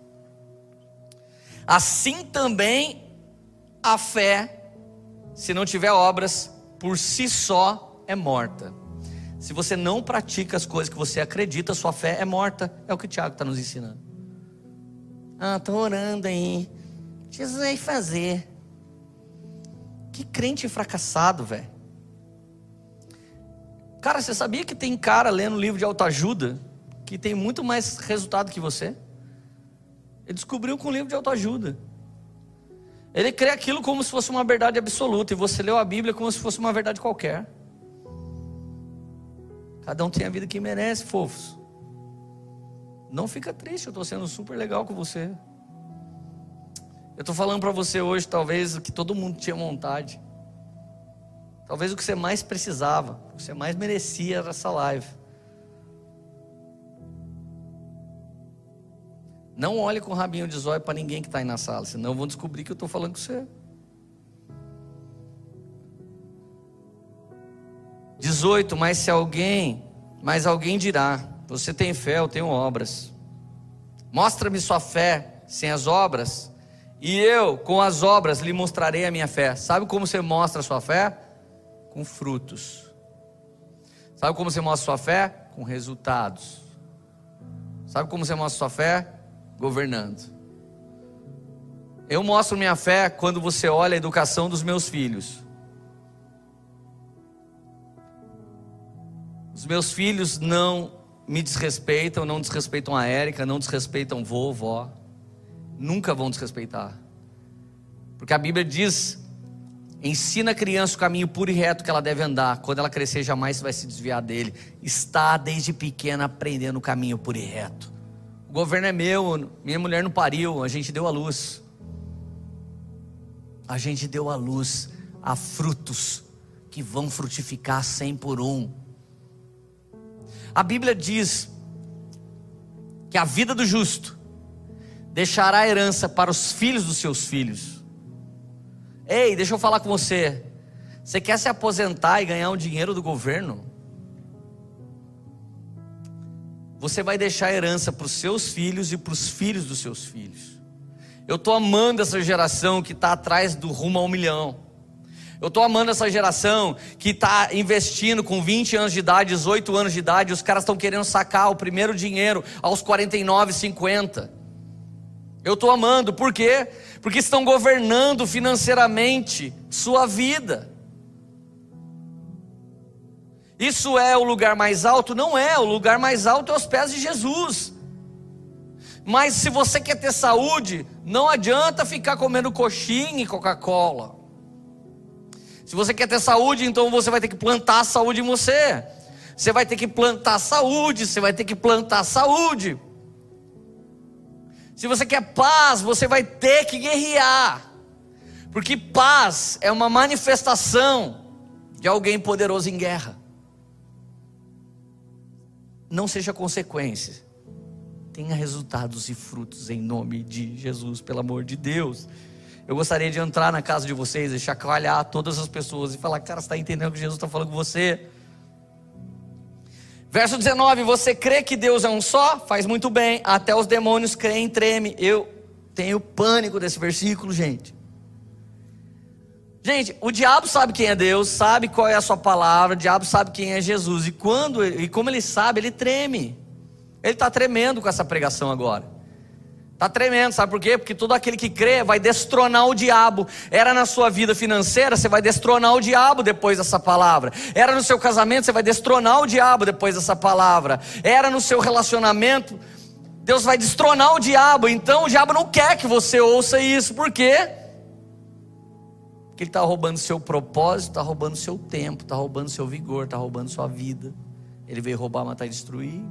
Assim também a fé, se não tiver obras, por si só é morta. Se você não pratica as coisas que você acredita, sua fé é morta. É o que o Tiago está nos ensinando. Ah, estou orando aí. Jesus vai fazer. Que crente fracassado, velho. Cara, você sabia que tem cara lendo livro de autoajuda que tem muito mais resultado que você? Ele descobriu com livro de autoajuda. Ele crê aquilo como se fosse uma verdade absoluta e você leu a Bíblia como se fosse uma verdade qualquer. Cada um tem a vida que merece, fofos. Não fica triste, eu estou sendo super legal com você. Eu estou falando para você hoje, talvez, que todo mundo tinha vontade. Talvez o que você mais precisava, o que você mais merecia era essa live. Não olhe com rabinho de zóio para ninguém que está aí na sala, senão vão descobrir que eu estou falando com você. 18, mas se alguém, mas alguém dirá: Você tem fé, eu tenho obras. Mostra-me sua fé sem as obras, e eu, com as obras, lhe mostrarei a minha fé. Sabe como você mostra a sua fé? Com frutos. Sabe como você mostra sua fé? com resultados. Sabe como você mostra sua fé? Governando. Eu mostro minha fé quando você olha a educação dos meus filhos. Os meus filhos não me desrespeitam, não desrespeitam a Érica, não desrespeitam vovó. Nunca vão desrespeitar. Porque a Bíblia diz: ensina a criança o caminho puro e reto que ela deve andar. Quando ela crescer, jamais vai se desviar dele. Está desde pequena aprendendo o caminho puro e reto. O governo é meu, minha mulher não pariu, a gente deu a luz. A gente deu a luz a frutos que vão frutificar cem por um. A Bíblia diz que a vida do justo deixará herança para os filhos dos seus filhos. Ei, deixa eu falar com você. Você quer se aposentar e ganhar um dinheiro do governo? Você vai deixar herança para os seus filhos e para os filhos dos seus filhos. Eu estou amando essa geração que está atrás do rumo a um milhão. Eu estou amando essa geração que está investindo com 20 anos de idade, 18 anos de idade, os caras estão querendo sacar o primeiro dinheiro aos 49, 50. Eu estou amando, por quê? Porque estão governando financeiramente sua vida. Isso é o lugar mais alto? Não é, o lugar mais alto é aos pés de Jesus. Mas se você quer ter saúde, não adianta ficar comendo coxinha e Coca-Cola. Se você quer ter saúde, então você vai ter que plantar a saúde em você. Você vai ter que plantar saúde, você vai ter que plantar saúde. Se você quer paz, você vai ter que guerrear. Porque paz é uma manifestação de alguém poderoso em guerra. Não seja consequência. Tenha resultados e frutos em nome de Jesus, pelo amor de Deus. Eu gostaria de entrar na casa de vocês e chacoalhar todas as pessoas e falar: Cara, você está entendendo o que Jesus está falando com você? Verso 19: Você crê que Deus é um só? Faz muito bem. Até os demônios creem e tremem. Eu tenho pânico desse versículo, gente. Gente, o diabo sabe quem é Deus, sabe qual é a sua palavra, o diabo sabe quem é Jesus. E quando e como ele sabe, ele treme. Ele está tremendo com essa pregação agora. Está tremendo, sabe por quê? Porque todo aquele que crê vai destronar o diabo. Era na sua vida financeira, você vai destronar o diabo depois dessa palavra. Era no seu casamento, você vai destronar o diabo depois dessa palavra. Era no seu relacionamento, Deus vai destronar o diabo. Então o diabo não quer que você ouça isso. Por quê? Porque ele está roubando seu propósito, está roubando seu tempo, está roubando seu vigor, está roubando sua vida. Ele veio roubar, matar e destruir.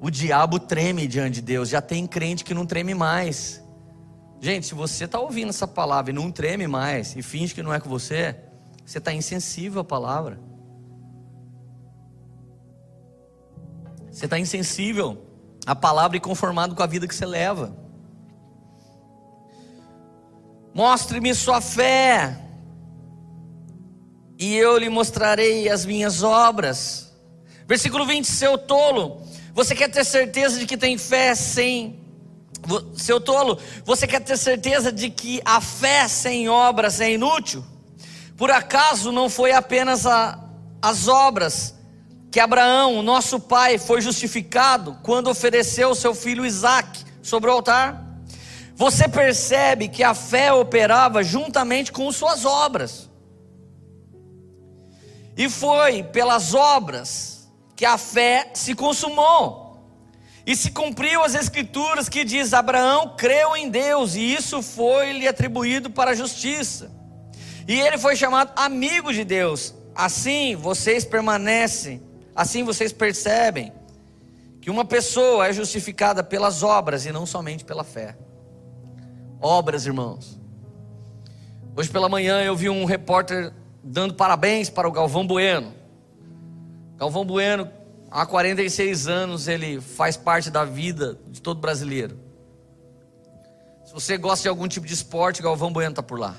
O diabo treme diante de Deus. Já tem crente que não treme mais. Gente, se você está ouvindo essa palavra e não treme mais e finge que não é com você, você está insensível à palavra. Você está insensível à palavra e conformado com a vida que você leva. Mostre-me sua fé, e eu lhe mostrarei as minhas obras. Versículo 20: Seu tolo, você quer ter certeza de que tem fé sem. Seu tolo, você quer ter certeza de que a fé sem obras é inútil? Por acaso não foi apenas a, as obras que Abraão, nosso pai, foi justificado quando ofereceu seu filho Isaque sobre o altar? Você percebe que a fé operava juntamente com suas obras. E foi pelas obras que a fé se consumou. E se cumpriu as escrituras que diz: Abraão creu em Deus e isso foi-lhe atribuído para a justiça. E ele foi chamado amigo de Deus. Assim vocês permanecem, assim vocês percebem que uma pessoa é justificada pelas obras e não somente pela fé. Obras, irmãos. Hoje pela manhã eu vi um repórter dando parabéns para o Galvão Bueno. Galvão Bueno, há 46 anos, ele faz parte da vida de todo brasileiro. Se você gosta de algum tipo de esporte, Galvão Bueno está por lá.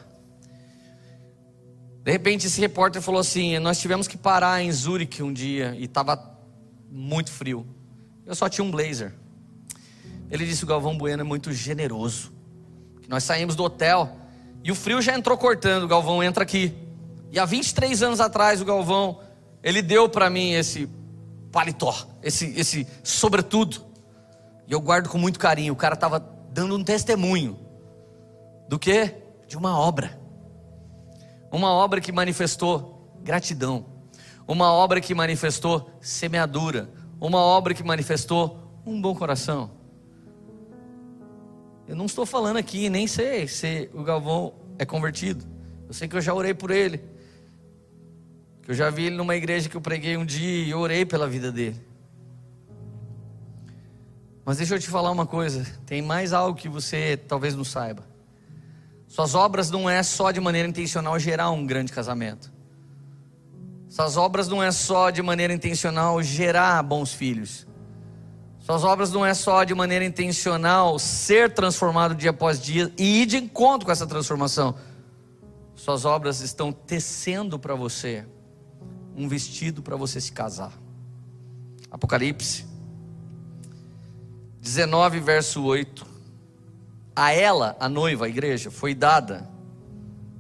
De repente, esse repórter falou assim: Nós tivemos que parar em Zurique um dia e estava muito frio. Eu só tinha um blazer. Ele disse: O Galvão Bueno é muito generoso. Nós saímos do hotel e o frio já entrou cortando. O Galvão entra aqui. E há 23 anos atrás, o Galvão ele deu para mim esse paletó, esse, esse sobretudo. E eu guardo com muito carinho. O cara estava dando um testemunho do que? De uma obra. Uma obra que manifestou gratidão. Uma obra que manifestou semeadura. Uma obra que manifestou um bom coração. Eu não estou falando aqui, nem sei se o Galvão é convertido. Eu sei que eu já orei por ele. Eu já vi ele numa igreja que eu preguei um dia e orei pela vida dele. Mas deixa eu te falar uma coisa, tem mais algo que você talvez não saiba. Suas obras não é só de maneira intencional gerar um grande casamento. Suas obras não é só de maneira intencional gerar bons filhos. Suas obras não é só de maneira intencional ser transformado dia após dia e ir de encontro com essa transformação. Suas obras estão tecendo para você um vestido para você se casar. Apocalipse 19, verso 8. A ela, a noiva, a igreja, foi dada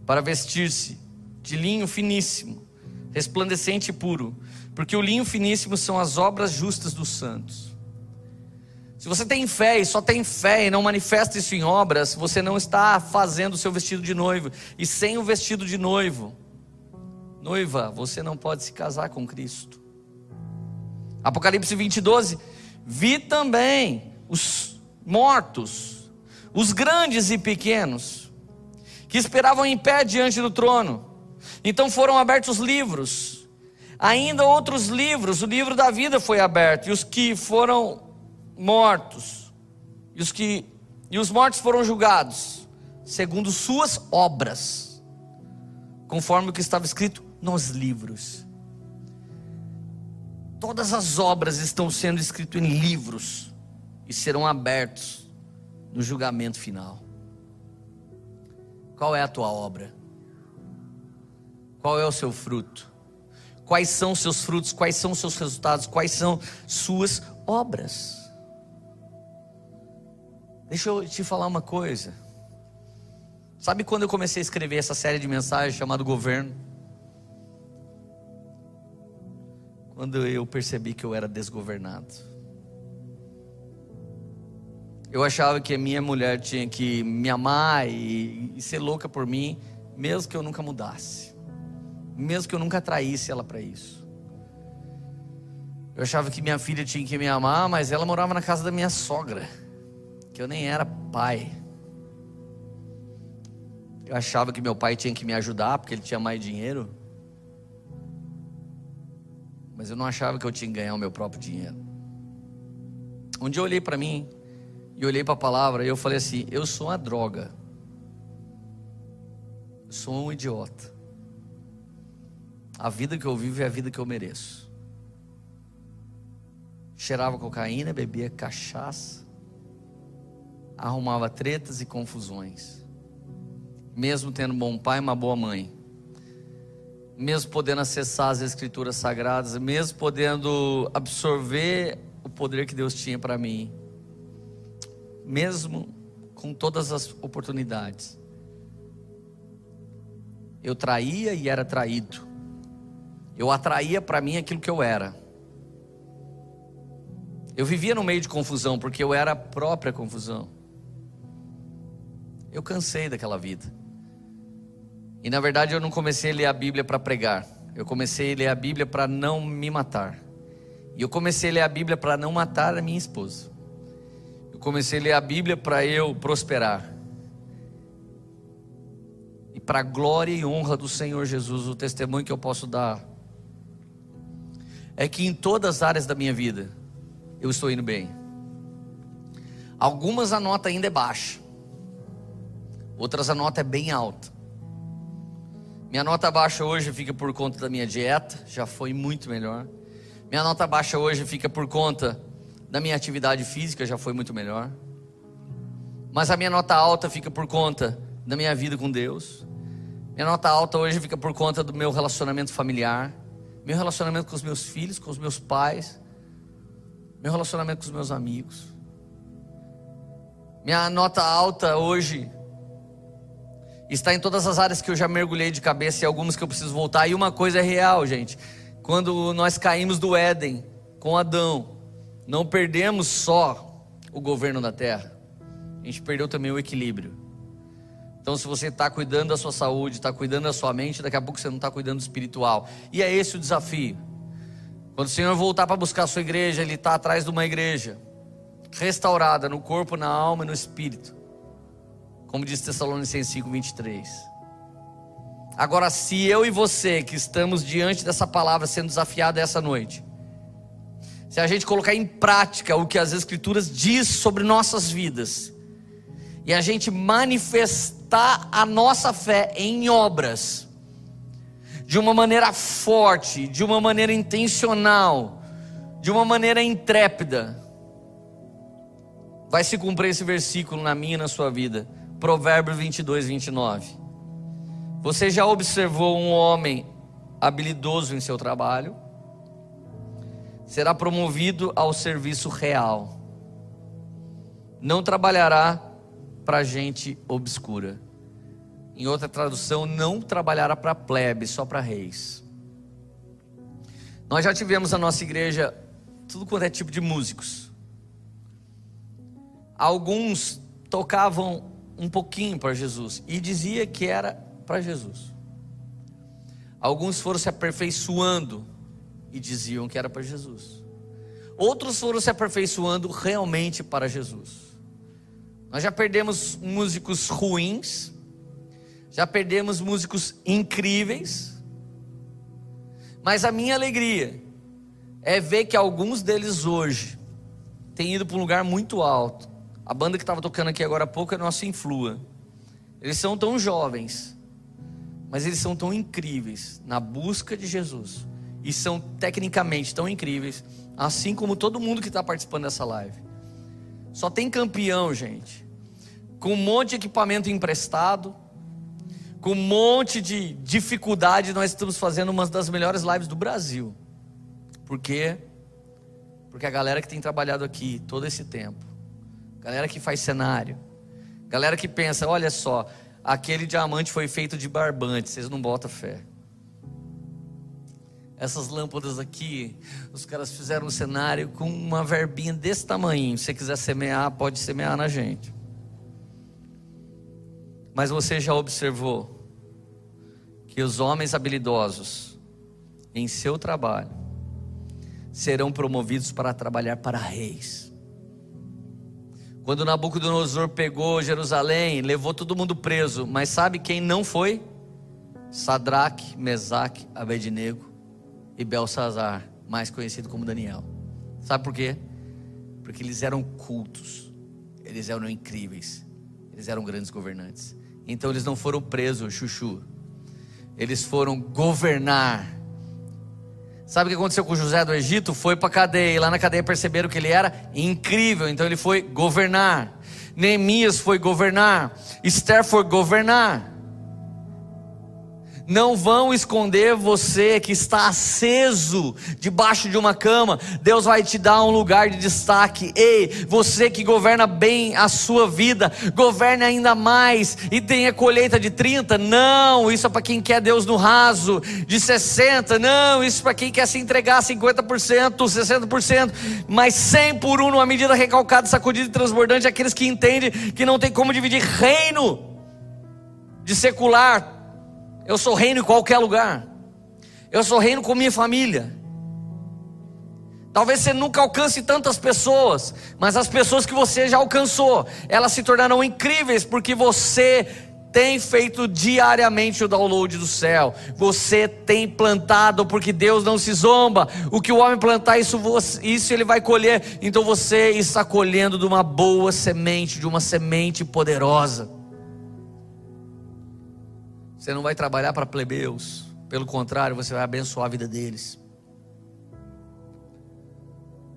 para vestir-se de linho finíssimo, resplandecente e puro, porque o linho finíssimo são as obras justas dos santos. Se você tem fé e só tem fé e não manifesta isso em obras, você não está fazendo o seu vestido de noivo. E sem o vestido de noivo, noiva, você não pode se casar com Cristo. Apocalipse 20, 12. Vi também os mortos, os grandes e pequenos, que esperavam em pé diante do trono. Então foram abertos livros. Ainda outros livros, o livro da vida foi aberto, e os que foram mortos, e os que e os mortos foram julgados segundo suas obras, conforme o que estava escrito nos livros. Todas as obras estão sendo escritas em livros e serão abertos no julgamento final. Qual é a tua obra? Qual é o seu fruto? Quais são seus frutos? Quais são os seus resultados? Quais são suas obras? Deixa eu te falar uma coisa. Sabe quando eu comecei a escrever essa série de mensagens chamada Governo? Quando eu percebi que eu era desgovernado. Eu achava que a minha mulher tinha que me amar e, e ser louca por mim, mesmo que eu nunca mudasse, mesmo que eu nunca traísse ela para isso. Eu achava que minha filha tinha que me amar, mas ela morava na casa da minha sogra que eu nem era pai. Eu achava que meu pai tinha que me ajudar porque ele tinha mais dinheiro. Mas eu não achava que eu tinha que ganhar o meu próprio dinheiro. Um dia eu olhei para mim e olhei para a palavra e eu falei assim: eu sou uma droga. Eu sou um idiota. A vida que eu vivo é a vida que eu mereço. Cheirava cocaína, bebia cachaça arrumava tretas e confusões. Mesmo tendo um bom pai e uma boa mãe. Mesmo podendo acessar as escrituras sagradas, mesmo podendo absorver o poder que Deus tinha para mim. Mesmo com todas as oportunidades. Eu traía e era traído. Eu atraía para mim aquilo que eu era. Eu vivia no meio de confusão, porque eu era a própria confusão. Eu cansei daquela vida. E na verdade eu não comecei a ler a Bíblia para pregar. Eu comecei a ler a Bíblia para não me matar. E eu comecei a ler a Bíblia para não matar a minha esposa. Eu comecei a ler a Bíblia para eu prosperar. E para a glória e honra do Senhor Jesus, o testemunho que eu posso dar é que em todas as áreas da minha vida eu estou indo bem. Algumas a nota ainda é baixa. Outras a nota é bem alta. Minha nota baixa hoje fica por conta da minha dieta, já foi muito melhor. Minha nota baixa hoje fica por conta da minha atividade física, já foi muito melhor. Mas a minha nota alta fica por conta da minha vida com Deus. Minha nota alta hoje fica por conta do meu relacionamento familiar, meu relacionamento com os meus filhos, com os meus pais, meu relacionamento com os meus amigos. Minha nota alta hoje Está em todas as áreas que eu já mergulhei de cabeça e algumas que eu preciso voltar. E uma coisa é real, gente. Quando nós caímos do Éden com Adão, não perdemos só o governo da terra, a gente perdeu também o equilíbrio. Então, se você está cuidando da sua saúde, está cuidando da sua mente, daqui a pouco você não está cuidando do espiritual. E é esse o desafio. Quando o Senhor voltar para buscar a sua igreja, Ele está atrás de uma igreja restaurada no corpo, na alma e no espírito. Como diz Tessalonicenses 5, 23. Agora, se eu e você que estamos diante dessa palavra sendo desafiada essa noite, se a gente colocar em prática o que as Escrituras diz sobre nossas vidas, e a gente manifestar a nossa fé em obras, de uma maneira forte, de uma maneira intencional, de uma maneira intrépida, vai se cumprir esse versículo na minha e na sua vida. Provérbios 22, 29. Você já observou um homem habilidoso em seu trabalho? Será promovido ao serviço real. Não trabalhará para gente obscura. Em outra tradução, não trabalhará para plebe, só para reis. Nós já tivemos na nossa igreja tudo quanto é tipo de músicos. Alguns tocavam um pouquinho para Jesus e dizia que era para Jesus. Alguns foram se aperfeiçoando e diziam que era para Jesus. Outros foram se aperfeiçoando realmente para Jesus. Nós já perdemos músicos ruins, já perdemos músicos incríveis, mas a minha alegria é ver que alguns deles hoje têm ido para um lugar muito alto. A banda que estava tocando aqui agora há pouco é nossa Influa. Eles são tão jovens, mas eles são tão incríveis na busca de Jesus e são tecnicamente tão incríveis, assim como todo mundo que está participando dessa live. Só tem campeão, gente, com um monte de equipamento emprestado, com um monte de dificuldade. Nós estamos fazendo uma das melhores lives do Brasil, por quê? Porque a galera que tem trabalhado aqui todo esse tempo, galera que faz cenário, galera que pensa, olha só, aquele diamante foi feito de barbante, vocês não botam fé. Essas lâmpadas aqui, os caras fizeram um cenário com uma verbinha desse tamanho. Se você quiser semear, pode semear na gente. Mas você já observou que os homens habilidosos em seu trabalho serão promovidos para trabalhar para reis. Quando Nabucodonosor pegou Jerusalém, levou todo mundo preso, mas sabe quem não foi? Sadraque, Mesaque, Abednego e Belsazar, mais conhecido como Daniel. Sabe por quê? Porque eles eram cultos, eles eram incríveis, eles eram grandes governantes. Então eles não foram presos, chuchu. Eles foram governar Sabe o que aconteceu com José do Egito? Foi para a cadeia, e lá na cadeia perceberam que ele era incrível, então ele foi governar. Neemias foi governar, Esther foi governar não vão esconder você que está aceso debaixo de uma cama. Deus vai te dar um lugar de destaque. Ei, você que governa bem a sua vida, governe ainda mais e tenha colheita de 30. Não, isso é para quem quer Deus no raso, de 60. Não, isso é para quem quer se entregar 50%, 60%, mas 100 por um numa medida recalcada, sacudida e transbordante, aqueles que entendem que não tem como dividir reino de secular eu sou reino em qualquer lugar. Eu sou reino com minha família. Talvez você nunca alcance tantas pessoas, mas as pessoas que você já alcançou, elas se tornarão incríveis porque você tem feito diariamente o download do céu. Você tem plantado porque Deus não se zomba. O que o homem plantar, isso, isso ele vai colher. Então você está colhendo de uma boa semente, de uma semente poderosa. Você não vai trabalhar para plebeus, pelo contrário, você vai abençoar a vida deles.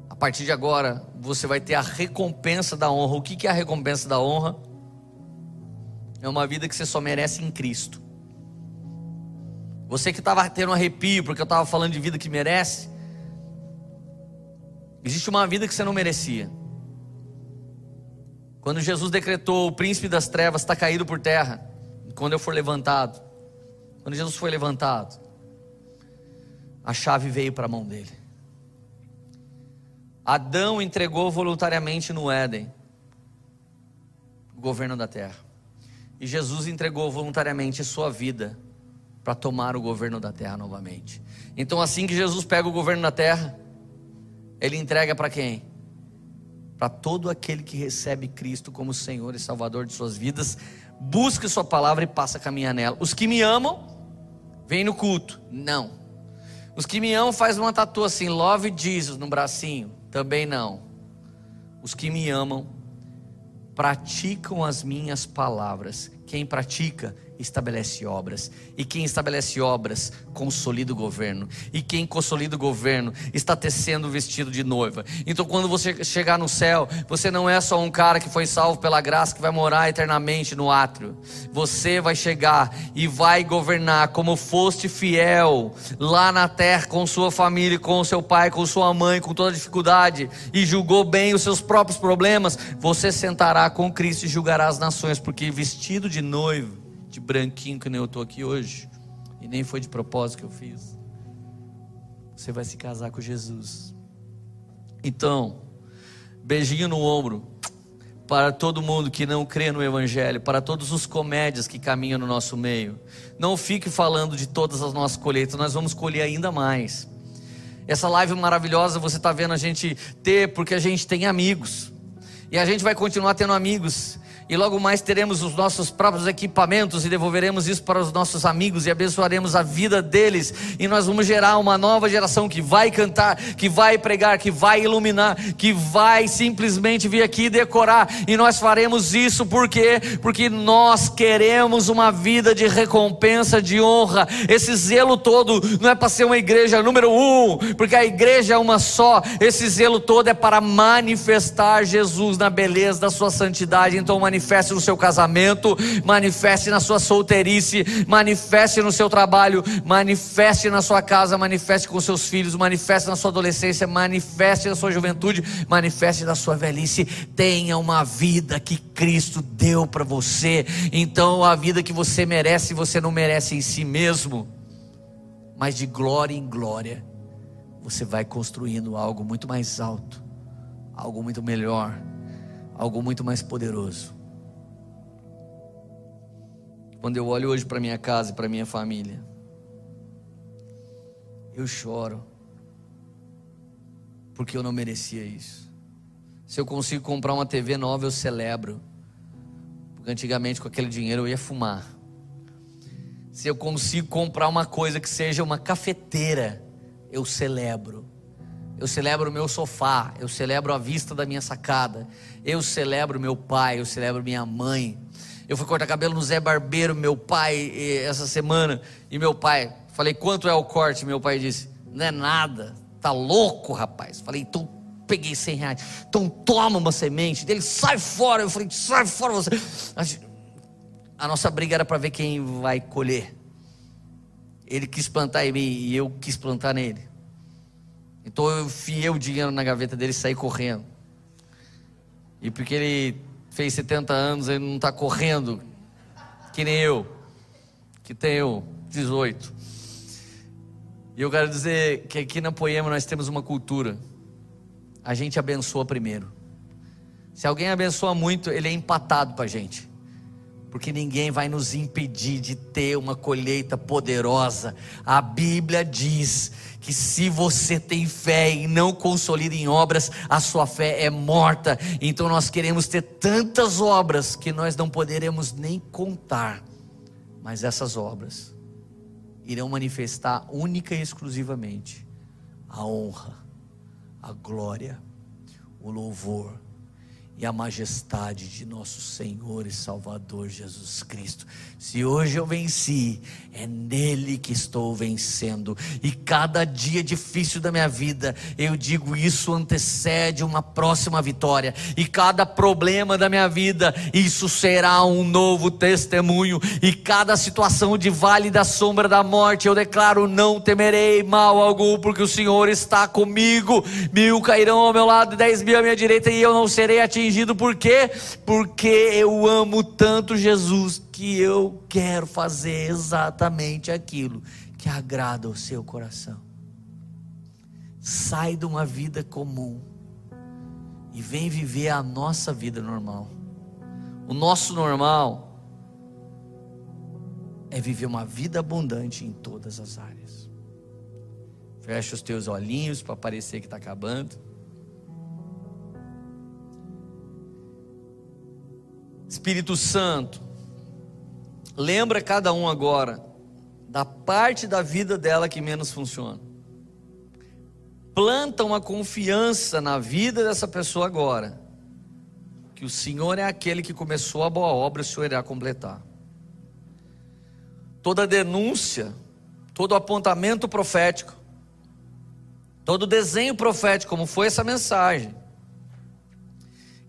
A partir de agora, você vai ter a recompensa da honra. O que é a recompensa da honra? É uma vida que você só merece em Cristo. Você que estava tendo um arrepio porque eu estava falando de vida que merece, existe uma vida que você não merecia. Quando Jesus decretou o príncipe das trevas está caído por terra, quando eu for levantado, quando Jesus foi levantado, a chave veio para a mão dele. Adão entregou voluntariamente no Éden o governo da terra. E Jesus entregou voluntariamente sua vida para tomar o governo da terra novamente. Então, assim que Jesus pega o governo da terra, ele entrega para quem? Para todo aquele que recebe Cristo como Senhor e Salvador de suas vidas, busca Sua palavra e passa a caminhar nela. Os que me amam, vêm no culto. Não. Os que me amam faz uma tatu assim, Love Jesus no bracinho. Também não. Os que me amam praticam as minhas palavras. Quem pratica estabelece obras. E quem estabelece obras, consolida o governo. E quem consolida o governo, está tecendo o vestido de noiva. Então, quando você chegar no céu, você não é só um cara que foi salvo pela graça, que vai morar eternamente no átrio. Você vai chegar e vai governar como foste fiel lá na terra, com sua família, com seu pai, com sua mãe, com toda dificuldade, e julgou bem os seus próprios problemas. Você sentará com Cristo e julgará as nações, porque vestido de noivo de branquinho que nem eu estou aqui hoje, e nem foi de propósito que eu fiz. Você vai se casar com Jesus. Então, beijinho no ombro para todo mundo que não crê no Evangelho, para todos os comédias que caminham no nosso meio. Não fique falando de todas as nossas colheitas, nós vamos colher ainda mais. Essa live maravilhosa você está vendo a gente ter porque a gente tem amigos. E a gente vai continuar tendo amigos e logo mais teremos os nossos próprios equipamentos e devolveremos isso para os nossos amigos e abençoaremos a vida deles. E nós vamos gerar uma nova geração que vai cantar, que vai pregar, que vai iluminar, que vai simplesmente vir aqui decorar. E nós faremos isso por quê? Porque nós queremos uma vida de recompensa, de honra. Esse zelo todo não é para ser uma igreja número um, porque a igreja é uma só. Esse zelo todo é para manifestar Jesus na beleza da sua santidade. Então, manifesta manifeste no seu casamento, manifeste na sua solteirice, manifeste no seu trabalho, manifeste na sua casa, manifeste com seus filhos, manifeste na sua adolescência, manifeste na sua juventude, manifeste na sua velhice. Tenha uma vida que Cristo deu para você. Então, a vida que você merece, você não merece em si mesmo, mas de glória em glória, você vai construindo algo muito mais alto, algo muito melhor, algo muito mais poderoso. Quando eu olho hoje para minha casa e para minha família, eu choro, porque eu não merecia isso. Se eu consigo comprar uma TV nova, eu celebro, porque antigamente com aquele dinheiro eu ia fumar. Se eu consigo comprar uma coisa que seja uma cafeteira, eu celebro. Eu celebro o meu sofá, eu celebro a vista da minha sacada, eu celebro meu pai, eu celebro minha mãe, eu fui cortar cabelo no Zé Barbeiro, meu pai, essa semana. E meu pai, falei, quanto é o corte? Meu pai disse, não é nada. Tá louco, rapaz. Falei, então peguei 100 reais. Então toma uma semente. Ele sai fora. Eu falei, sai fora você. A nossa briga era para ver quem vai colher. Ele quis plantar em mim e eu quis plantar nele. Então eu fiei o dinheiro na gaveta dele e saí correndo. E porque ele fez 70 anos, ele não está correndo, que nem eu, que tenho 18. E eu quero dizer que aqui na Poema nós temos uma cultura. A gente abençoa primeiro. Se alguém abençoa muito, ele é empatado para a gente porque ninguém vai nos impedir de ter uma colheita poderosa. A Bíblia diz que se você tem fé e não consolida em obras, a sua fé é morta. Então nós queremos ter tantas obras que nós não poderemos nem contar. Mas essas obras irão manifestar única e exclusivamente a honra, a glória, o louvor e a majestade de nosso Senhor e Salvador Jesus Cristo. Se hoje eu venci, é nele que estou vencendo. E cada dia difícil da minha vida, eu digo isso antecede uma próxima vitória. E cada problema da minha vida, isso será um novo testemunho. E cada situação de vale da sombra da morte, eu declaro: não temerei mal algum, porque o Senhor está comigo. Mil cairão ao meu lado, dez mil à minha direita, e eu não serei atingido por quê? Porque eu amo tanto Jesus que eu quero fazer exatamente aquilo que agrada o seu coração. sai de uma vida comum e vem viver a nossa vida normal. O nosso normal é viver uma vida abundante em todas as áreas. Fecha os teus olhinhos para parecer que está acabando. Espírito Santo, lembra cada um agora da parte da vida dela que menos funciona. Planta uma confiança na vida dessa pessoa agora, que o Senhor é aquele que começou a boa obra e o Senhor irá completar. Toda denúncia, todo apontamento profético, todo desenho profético, como foi essa mensagem,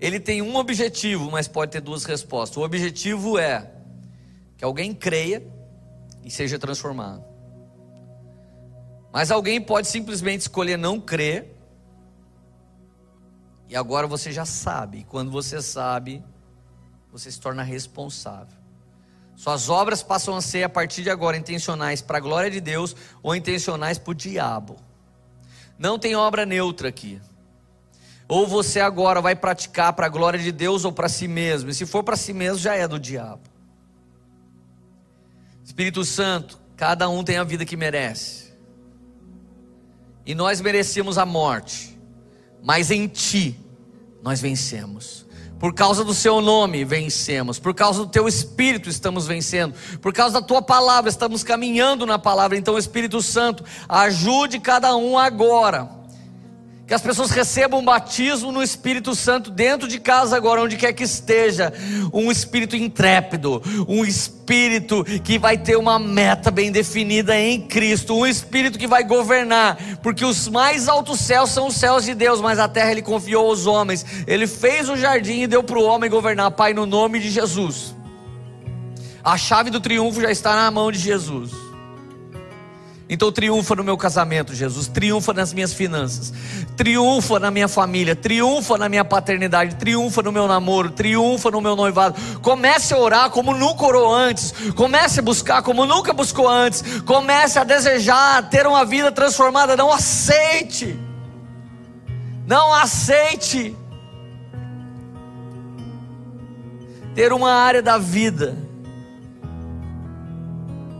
ele tem um objetivo, mas pode ter duas respostas. O objetivo é que alguém creia e seja transformado. Mas alguém pode simplesmente escolher não crer, e agora você já sabe. E quando você sabe, você se torna responsável. Suas obras passam a ser, a partir de agora, intencionais para a glória de Deus ou intencionais para o diabo. Não tem obra neutra aqui. Ou você agora vai praticar para a glória de Deus ou para si mesmo. E se for para si mesmo, já é do diabo. Espírito Santo, cada um tem a vida que merece. E nós merecíamos a morte, mas em Ti nós vencemos. Por causa do Seu nome vencemos, por causa do Teu Espírito estamos vencendo, por causa da Tua palavra estamos caminhando na palavra. Então, Espírito Santo, ajude cada um agora que as pessoas recebam um batismo no Espírito Santo dentro de casa agora, onde quer que esteja, um espírito intrépido, um espírito que vai ter uma meta bem definida em Cristo, um espírito que vai governar, porque os mais altos céus são os céus de Deus, mas a terra ele confiou aos homens. Ele fez o jardim e deu para o homem governar, Pai, no nome de Jesus. A chave do triunfo já está na mão de Jesus. Então triunfa no meu casamento, Jesus, triunfa nas minhas finanças, triunfa na minha família, triunfa na minha paternidade, triunfa no meu namoro, triunfa no meu noivado. Comece a orar como nunca orou antes, comece a buscar como nunca buscou antes, comece a desejar ter uma vida transformada. Não aceite, não aceite ter uma área da vida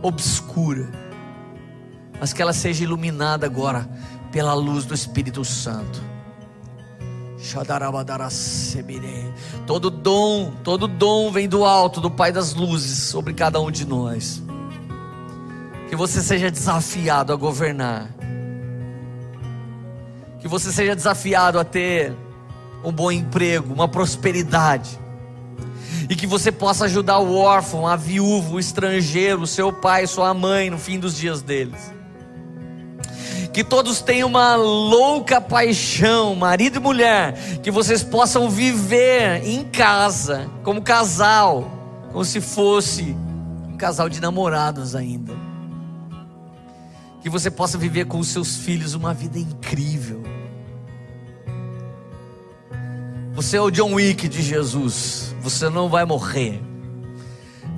obscura mas que ela seja iluminada agora pela luz do Espírito Santo. Todo dom, todo dom vem do alto, do Pai das luzes, sobre cada um de nós. Que você seja desafiado a governar. Que você seja desafiado a ter um bom emprego, uma prosperidade. E que você possa ajudar o órfão, a viúva, o estrangeiro, o seu pai, sua mãe no fim dos dias deles que todos tenham uma louca paixão, marido e mulher, que vocês possam viver em casa, como casal, como se fosse um casal de namorados ainda. Que você possa viver com os seus filhos uma vida incrível. Você é o John Wick de Jesus, você não vai morrer.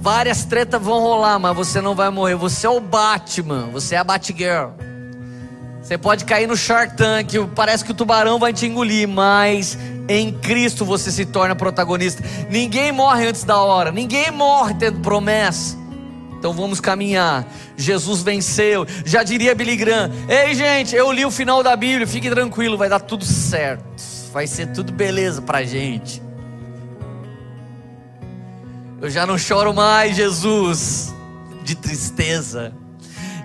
Várias tretas vão rolar, mas você não vai morrer. Você é o Batman, você é a Batgirl. Você pode cair no Shark Tank, parece que o tubarão vai te engolir, mas em Cristo você se torna protagonista. Ninguém morre antes da hora, ninguém morre tendo promessa. Então vamos caminhar. Jesus venceu. Já diria Billy Graham: Ei, gente, eu li o final da Bíblia, fique tranquilo, vai dar tudo certo. Vai ser tudo beleza pra gente. Eu já não choro mais, Jesus, de tristeza.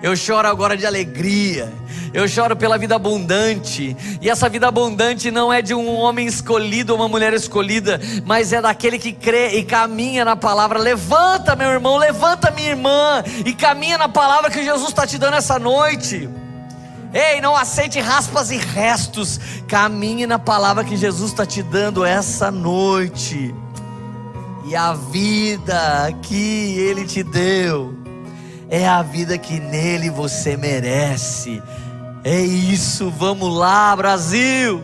Eu choro agora de alegria. Eu choro pela vida abundante. E essa vida abundante não é de um homem escolhido ou uma mulher escolhida, mas é daquele que crê e caminha na palavra. Levanta, meu irmão, levanta, minha irmã, e caminha na palavra que Jesus está te dando essa noite. Ei, não aceite raspas e restos. Caminhe na palavra que Jesus está te dando essa noite. E a vida que Ele te deu é a vida que nele você merece. É isso, vamos lá, Brasil!